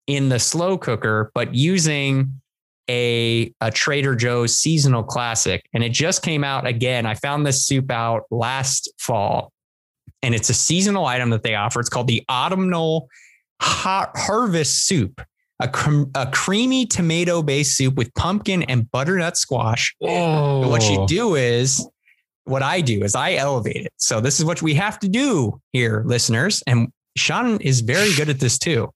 in the slow cooker but using a, a Trader Joe's seasonal classic. And it just came out again. I found this soup out last fall. And it's a seasonal item that they offer. It's called the autumnal har- harvest soup, a, cr- a creamy tomato based soup with pumpkin and butternut squash. Oh. What you do is, what I do is I elevate it. So this is what we have to do here, listeners. And Sean is very good at this too.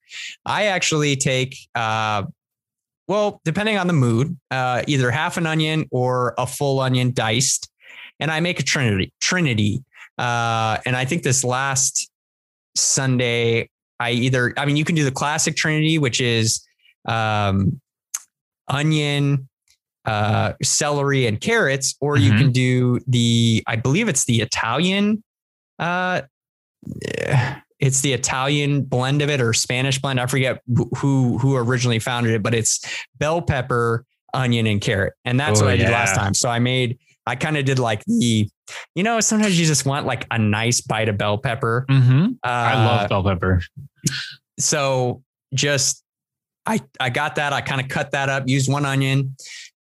I actually take, uh, well, depending on the mood, uh, either half an onion or a full onion diced, and I make a trinity. Trinity, uh, and I think this last Sunday I either, I mean, you can do the classic Trinity, which is um, onion, uh, celery, and carrots, or mm-hmm. you can do the, I believe it's the Italian, uh, it's the Italian blend of it or Spanish blend. I forget who who originally founded it, but it's bell pepper, onion, and carrot, and that's oh, what I yeah. did last time. So I made, I kind of did like the, you know, sometimes you just want like a nice bite of bell pepper. Mm-hmm. Uh, I love bell pepper so just I I got that. I kind of cut that up, used one onion,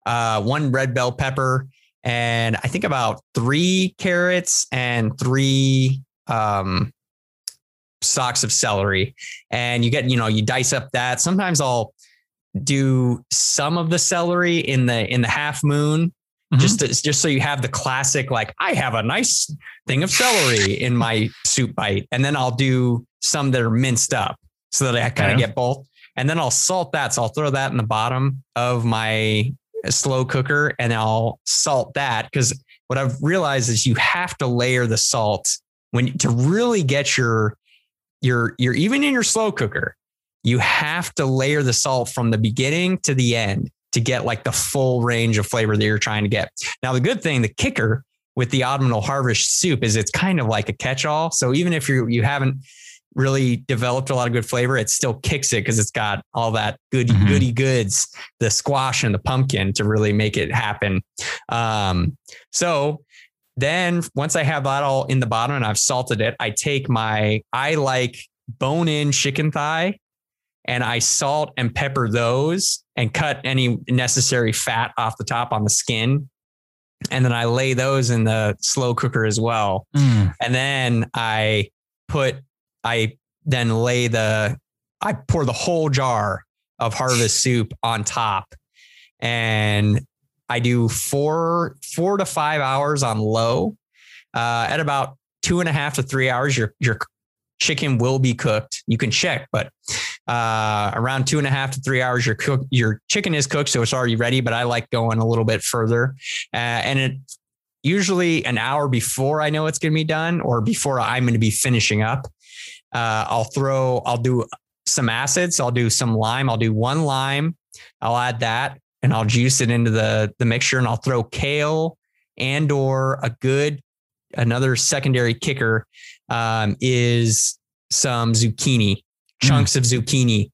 uh, one red bell pepper, and I think about three carrots and three um, stalks of celery. And you get, you know, you dice up that. Sometimes I'll do some of the celery in the in the half moon. Mm-hmm. Just to, just so you have the classic, like I have a nice thing of celery in my soup bite, and then I'll do some that are minced up so that I kind of get both. And then I'll salt that. So I'll throw that in the bottom of my slow cooker and I'll salt that because what I've realized is you have to layer the salt when to really get your your your even in your slow cooker, you have to layer the salt from the beginning to the end to get like the full range of flavor that you're trying to get. Now the good thing, the kicker with the autumnal harvest soup is it's kind of like a catch-all. So even if you you haven't really developed a lot of good flavor, it still kicks it because it's got all that good mm-hmm. goody goods, the squash and the pumpkin to really make it happen. Um, so then once I have that all in the bottom and I've salted it, I take my I like bone in chicken thigh and I salt and pepper those and cut any necessary fat off the top on the skin. and then I lay those in the slow cooker as well. Mm. And then I put, I then lay the, I pour the whole jar of harvest soup on top. And I do four, four to five hours on low. Uh, at about two and a half to three hours, your, your chicken will be cooked. You can check, but uh, around two and a half to three hours, your cook, your chicken is cooked, so it's already ready. But I like going a little bit further, uh, and it usually an hour before I know it's going to be done, or before I'm going to be finishing up. Uh, I'll throw, I'll do some acids. I'll do some lime. I'll do one lime. I'll add that, and I'll juice it into the the mixture, and I'll throw kale and or a good another secondary kicker um, is some zucchini, chunks mm. of zucchini.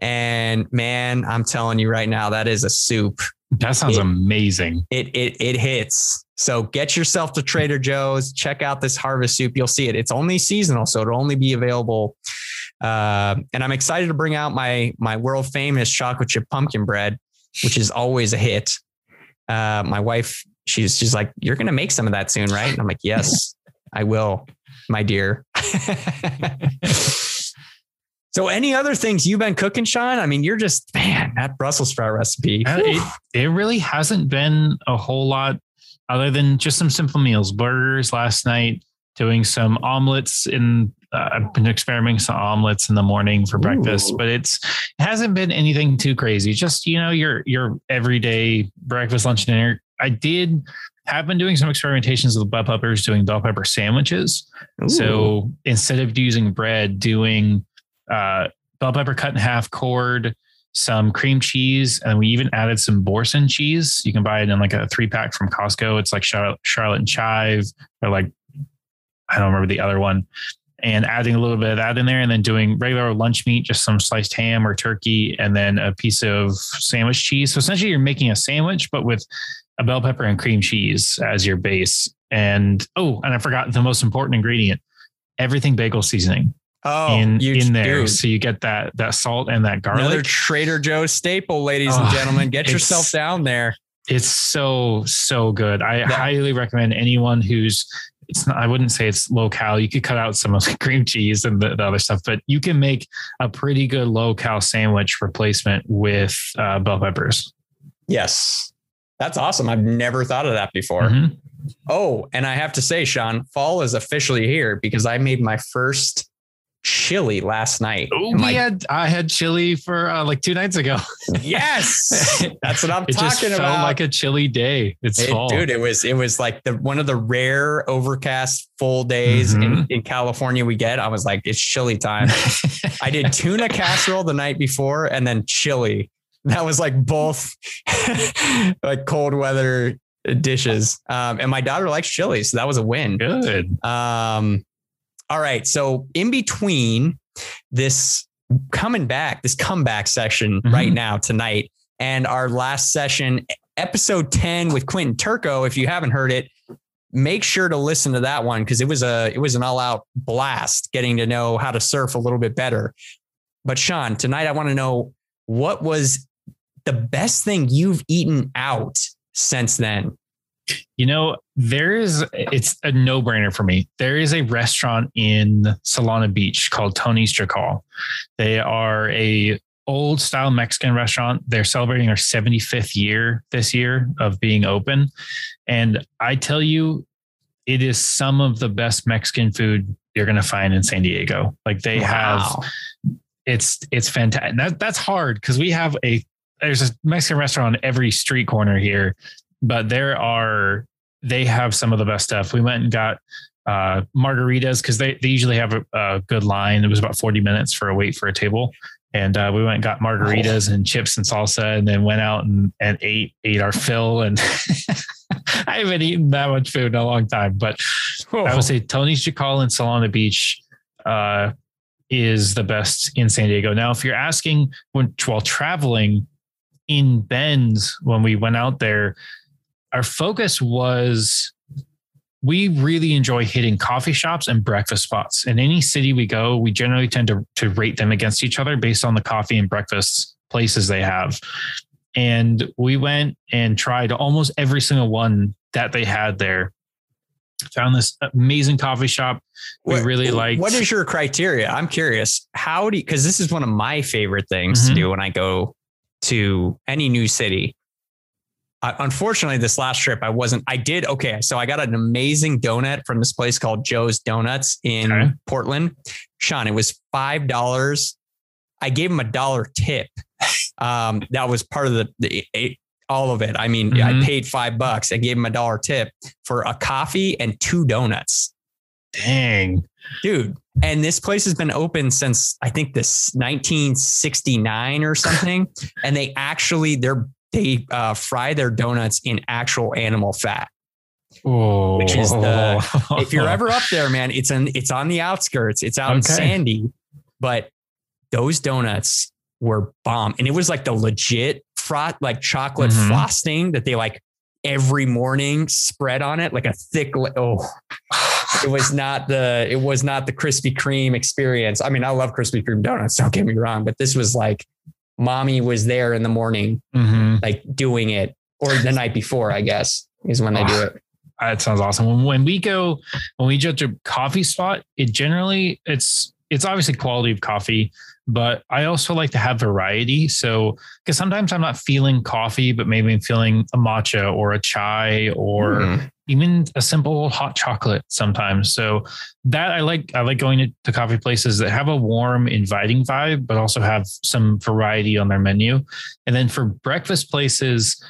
And man, I'm telling you right now, that is a soup. That sounds it, amazing. It it it hits. So get yourself to Trader Joe's. Check out this harvest soup. You'll see it. It's only seasonal, so it'll only be available. Uh, and I'm excited to bring out my my world famous chocolate chip pumpkin bread, which is always a hit. Uh, my wife, she's she's like, "You're gonna make some of that soon, right?" And I'm like, "Yes, I will." my dear. so, any other things you've been cooking, Sean? I mean, you're just man that Brussels sprout recipe. It, it really hasn't been a whole lot other than just some simple meals, burgers last night, doing some omelets in. Uh, I've been experimenting some omelets in the morning for breakfast, but it's it hasn't been anything too crazy. Just you know your your everyday breakfast, lunch, dinner. I did have been doing some experimentations with bell peppers, doing bell pepper sandwiches. Ooh. So instead of using bread, doing uh, bell pepper cut in half, cord, some cream cheese, and we even added some Boursin cheese. You can buy it in like a three pack from Costco. It's like shallot, shallot and chive, or like I don't remember the other one. And adding a little bit of that in there, and then doing regular lunch meat, just some sliced ham or turkey, and then a piece of sandwich cheese. So essentially, you're making a sandwich, but with a bell pepper and cream cheese as your base. And oh, and I forgot the most important ingredient: everything bagel seasoning. Oh, in in there, do. so you get that that salt and that garlic. Another Trader Joe's staple, ladies oh, and gentlemen. Get yourself down there. It's so so good. I that, highly recommend anyone who's it's not, I wouldn't say it's low cal. You could cut out some of the cream cheese and the, the, other stuff, but you can make a pretty good low cal sandwich replacement with uh, bell peppers. Yes. That's awesome. I've never thought of that before. Mm-hmm. Oh, and I have to say, Sean, fall is officially here because I made my first chili last night. Oh, we had I had chili for uh, like two nights ago. yes, that's what I'm it talking just felt about. Like a chilly day. It's it, fall, dude. It was it was like the one of the rare overcast full days mm-hmm. in, in California we get. I was like, it's chili time. I did tuna casserole the night before and then chili that was like both like cold weather dishes. Um, and my daughter likes chili, so that was a win. Good. Um, all right. So in between this coming back, this comeback session mm-hmm. right now tonight, and our last session, episode 10 with Quentin Turco. If you haven't heard it, make sure to listen to that one because it was a it was an all-out blast getting to know how to surf a little bit better. But Sean, tonight I want to know what was the best thing you've eaten out since then? You know, there is, it's a no brainer for me. There is a restaurant in Solana Beach called Tony's Jacal. They are a old style Mexican restaurant. They're celebrating their 75th year this year of being open. And I tell you, it is some of the best Mexican food you're going to find in San Diego. Like they wow. have, it's, it's fantastic. That, that's hard because we have a there's a Mexican restaurant on every street corner here, but there are they have some of the best stuff. We went and got uh, margaritas because they, they usually have a, a, good line. It was about 40 minutes for a wait for a table. And uh, we went and got margaritas oh. and chips and salsa and then went out and, and ate, ate our fill. And I haven't eaten that much food in a long time, but oh. I would say Tony's Jacal and Solana Beach uh, is the best in San Diego. Now, if you're asking when, while traveling, in Bend's when we went out there, our focus was we really enjoy hitting coffee shops and breakfast spots. In any city we go, we generally tend to, to rate them against each other based on the coffee and breakfast places they have. And we went and tried almost every single one that they had there. Found this amazing coffee shop. We What- really liked. What is your criteria? I'm curious. How do you, because this is one of my favorite things Mhm. to do when I go to any new city. Unfortunately, this last trip, I wasn't, I did, okay. So I got an amazing donut from this place called Joe's Donuts in Okay. Portland. Sean, it was $5. I gave him a dollar tip. Um, that was part of the, the it, all of it. I mean, I Mhm. paid five bucks. I gave him a dollar tip for a coffee and two donuts Dang. dude and this place has been open since i think this 1969 or something and they actually they're they uh, fry their donuts in actual animal fat Oh. Which is the- if you're ever up there man it's an it's on the outskirts it's out in sandy but those donuts were bomb and it was like the legit frot like chocolate Mhm. frosting that they like every morning spread on it like a thick oh it was not the it was not the Krispy Kreme experience. I mean, I love Krispy Kreme donuts. Don't get me wrong, but this was like mommy was there in the morning, Mhm. like doing it, or the night before, I guess, is when they do it. That sounds awesome. When, when we go, when we judge a coffee spot, it generally it's it's obviously quality of coffee, but I also like to have variety. So because sometimes I'm not feeling coffee, but maybe I'm feeling a matcha or a chai or Mm. Even a simple hot chocolate sometimes. So that I like I like going to, coffee places that have a warm, inviting vibe, but also have some variety on their menu. And then for breakfast places,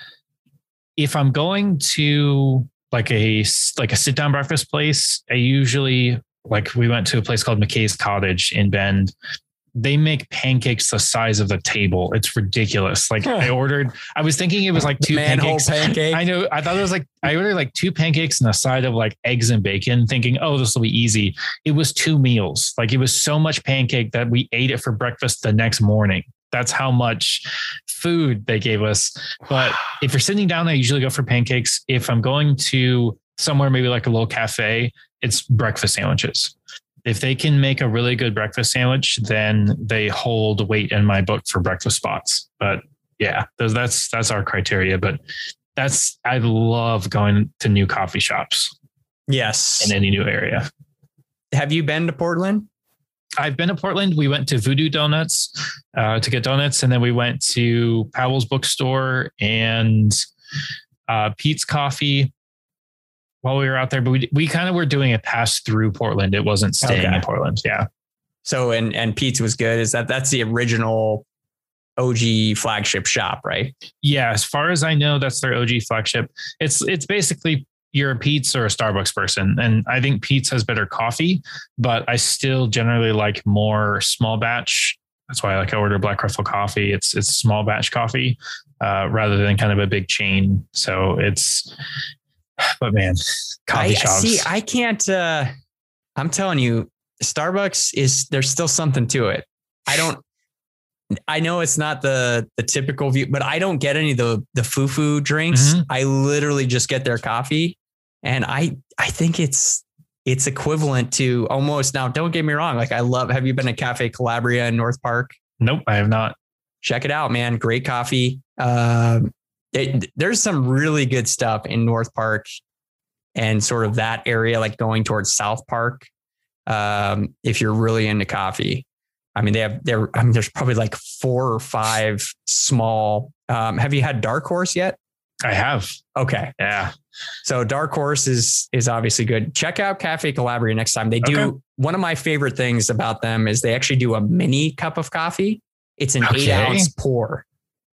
if I'm going to like a like a sit down breakfast place, I usually like we went to a place called McKay's Cottage in Bend. They make pancakes the size of the table. It's ridiculous. Like I ordered, I was thinking it was like two manhole pancakes. pancake. I know. I thought it was like I ordered like two pancakes and a side of like eggs and bacon, thinking, oh, this will be easy. It was two meals. Like it was so much pancake that we ate it for breakfast the next morning. That's how much food they gave us. But if you're sitting down, I usually go for pancakes. If I'm going to somewhere, maybe like a little cafe, it's breakfast sandwiches. If they can make a really good breakfast sandwich, then they hold weight in my book for breakfast spots. But yeah, that's that's our criteria. But that's I love going to new coffee shops yes. in any new area. Have you been to Portland? I've been to Portland. We went to Voodoo Donuts uh, to get donuts, and then we went to Powell's Bookstore and uh, Peet's Coffee while we were out there. But we we kind of were doing a pass through Portland. It wasn't staying Okay. in Portland. Yeah, So and and Peet's was good. Is that that's the original OG flagship shop, right? yeah. As far as I know, that's their OG flagship. It's it's basically you're a Peet's or a Starbucks person, and I think Peet's has better coffee, but I still generally like more small batch. That's why I like I order Black Rifle coffee. It's it's small batch coffee uh, rather than kind of a big chain. So it's, but man, coffee I shops. see. I can't. uh I'm telling you, Starbucks is there's still something to it. I don't. I know it's not the the typical view, but I don't get any of the the foo foo drinks. Mhm. I literally just get their coffee, and I I think it's it's equivalent to almost now. Don't get me wrong. Like I love. Have you been to Cafe Calabria in North Park? nope, I have not. check it out, man. Great coffee. Um, it, there's some really good stuff in North Park and sort of that area, like going towards South Park. Um, if you're really into coffee, I mean, they have there. I mean, there's probably like four or five small. Um, have you had Dark Horse yet? I have. Okay, Yeah. so Dark Horse is is obviously good. Check out Cafe Calabria next time. They do Okay. one of my favorite things about them is they actually do a mini cup of coffee. It's an eight ounce pour,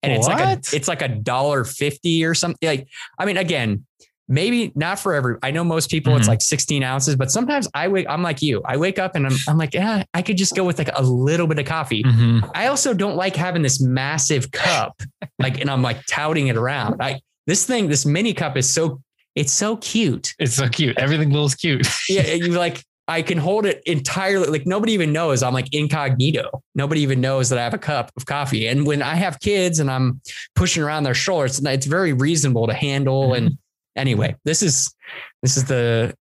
and it's like a it's like a dollar fifty or something. Like I mean, again, maybe not for every. I know most people it's Mhm. like sixteen ounces, but sometimes I wake. I'm like you. I wake up and I'm I'm like, yeah, I could just go with like a little bit of coffee. Mhm. I also don't like having this massive cup, like, and I'm like touting it around. I this thing, this mini cup is so it's so cute. It's so cute. Everything little is cute. Yeah, you like I can hold it entirely. Like nobody even knows I'm like incognito. Nobody even knows that I have a cup of coffee. And when I have kids and I'm pushing around their shoulders, it's, it's very reasonable to handle. And anyway, this is this is the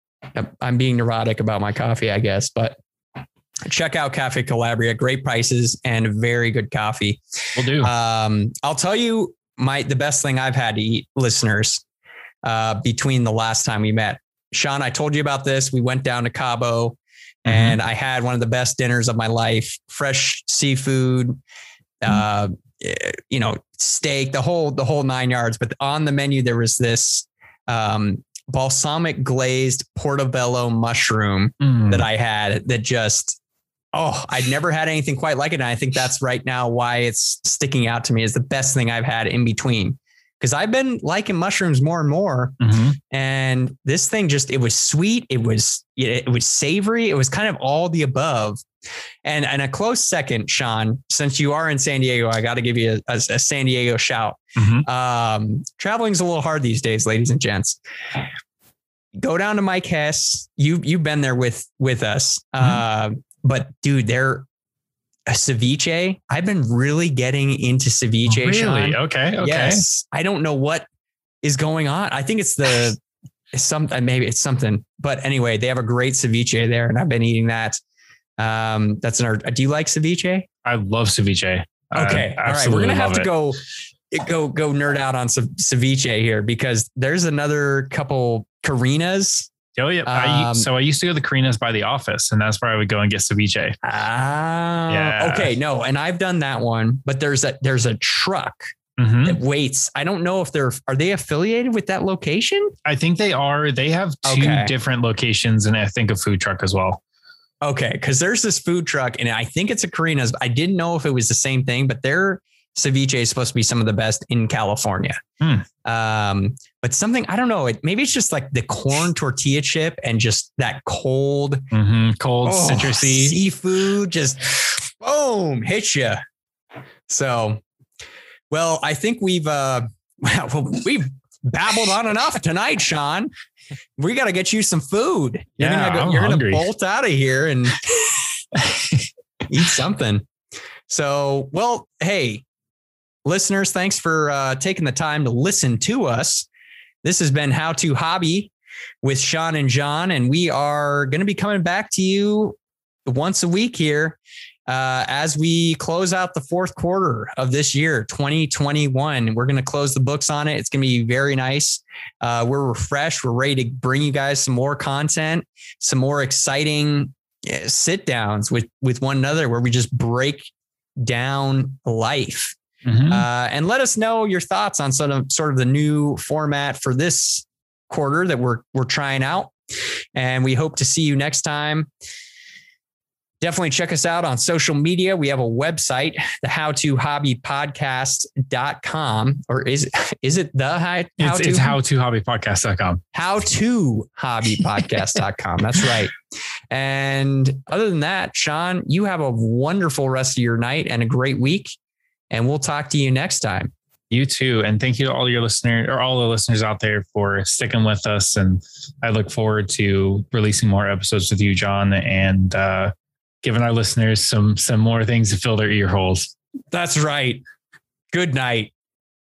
I'm being neurotic about my coffee, I guess, but. Check out Cafe Calabria, great prices and very good coffee. We'll do. Um, I'll tell you my the best thing I've had to eat, listeners. uh, between the last time we met. Sean, I told you about this. We went down to Cabo mm-hmm. and I had one of the best dinners of my life fresh seafood, mm-hmm. uh, you know, steak, the whole, the whole nine yards. But on the menu, there was this um, balsamic glazed portobello mushroom mm. that I had that just oh, I'd never had anything quite like it. And I think that's right now why it's sticking out to me is the best thing I've had in between. Because I've been liking mushrooms more and more. Mm-hmm. And this thing just, it was sweet. It was, it was savory. It was kind of all the above. And, and a close second, Sean, since you are in San Diego, I got to give you a, a, a, San Diego shout. Mm-hmm. Um, traveling's a little hard these days, ladies and gents go down to Mike Hess. You you've been there with with us. Mm-hmm. Uh, but dude, they're a ceviche. I've been really getting into ceviche. Really? Sean. Okay. Okay. Yes. I don't know what is going on. I think it's the some uh, maybe it's something. But anyway, they have a great ceviche there, and I've been eating that. Um, that's an. Art. Do you like ceviche? I love ceviche. Okay. All right. We're gonna have to it. go go go nerd out on some ceviche here because there's another couple Karina's Oh yeah. Um, I, so I used to go to the Karina's by the office, and that's where I would go and get ceviche. Ah, yeah. Okay, no, and I've done that one, but there's a there's a truck mm-hmm. that waits. I don't know if they're are they affiliated with that location. I think they are. They have two okay. different locations, and I think a food truck as well. Okay, because there's this food truck, and I think it's a Karina's. I didn't know if it was the same thing, but they're ceviche is supposed to be some of the best in California. Hmm. Um, but something I don't know. It maybe it's just like the corn tortilla chip and just that cold, mm-hmm. cold oh, citrusy seafood just boom hits you. So, well, I think we've uh, well, we've babbled on enough tonight, Sean. We got to get you some food. You're yeah, gonna go, you're gonna bolt out of here and eat something. So, well, hey, listeners, thanks for uh, taking the time to listen to us. This has been How to Hobby with Sean and John, and we are going to be coming back to you once a week here uh, as we close out the fourth quarter of this year, 2021. We're going to close the books on it. It's going to be very nice. Uh, we're refreshed. We're ready to bring you guys some more content, some more exciting sit downs with with one another, where we just break down life Mm-hmm. Uh, and let us know your thoughts on sort of sort of the new format for this quarter that we're we're trying out. And we hope to see you next time. Definitely check us out on social media. We have a website, the how to hobby podcast.com. Or is is it the how, how it's, to? It's how to hobby podcast.com. How to hobby podcast.com. That's right. And other than that, Sean, you have a wonderful rest of your night and a great week. And we'll talk to you next time. You too. And thank you to all your listeners or all the listeners out there for sticking with us. And I look forward to releasing more episodes with you, John, and uh, giving our listeners some some more things to fill their ear holes. That's right. Good night.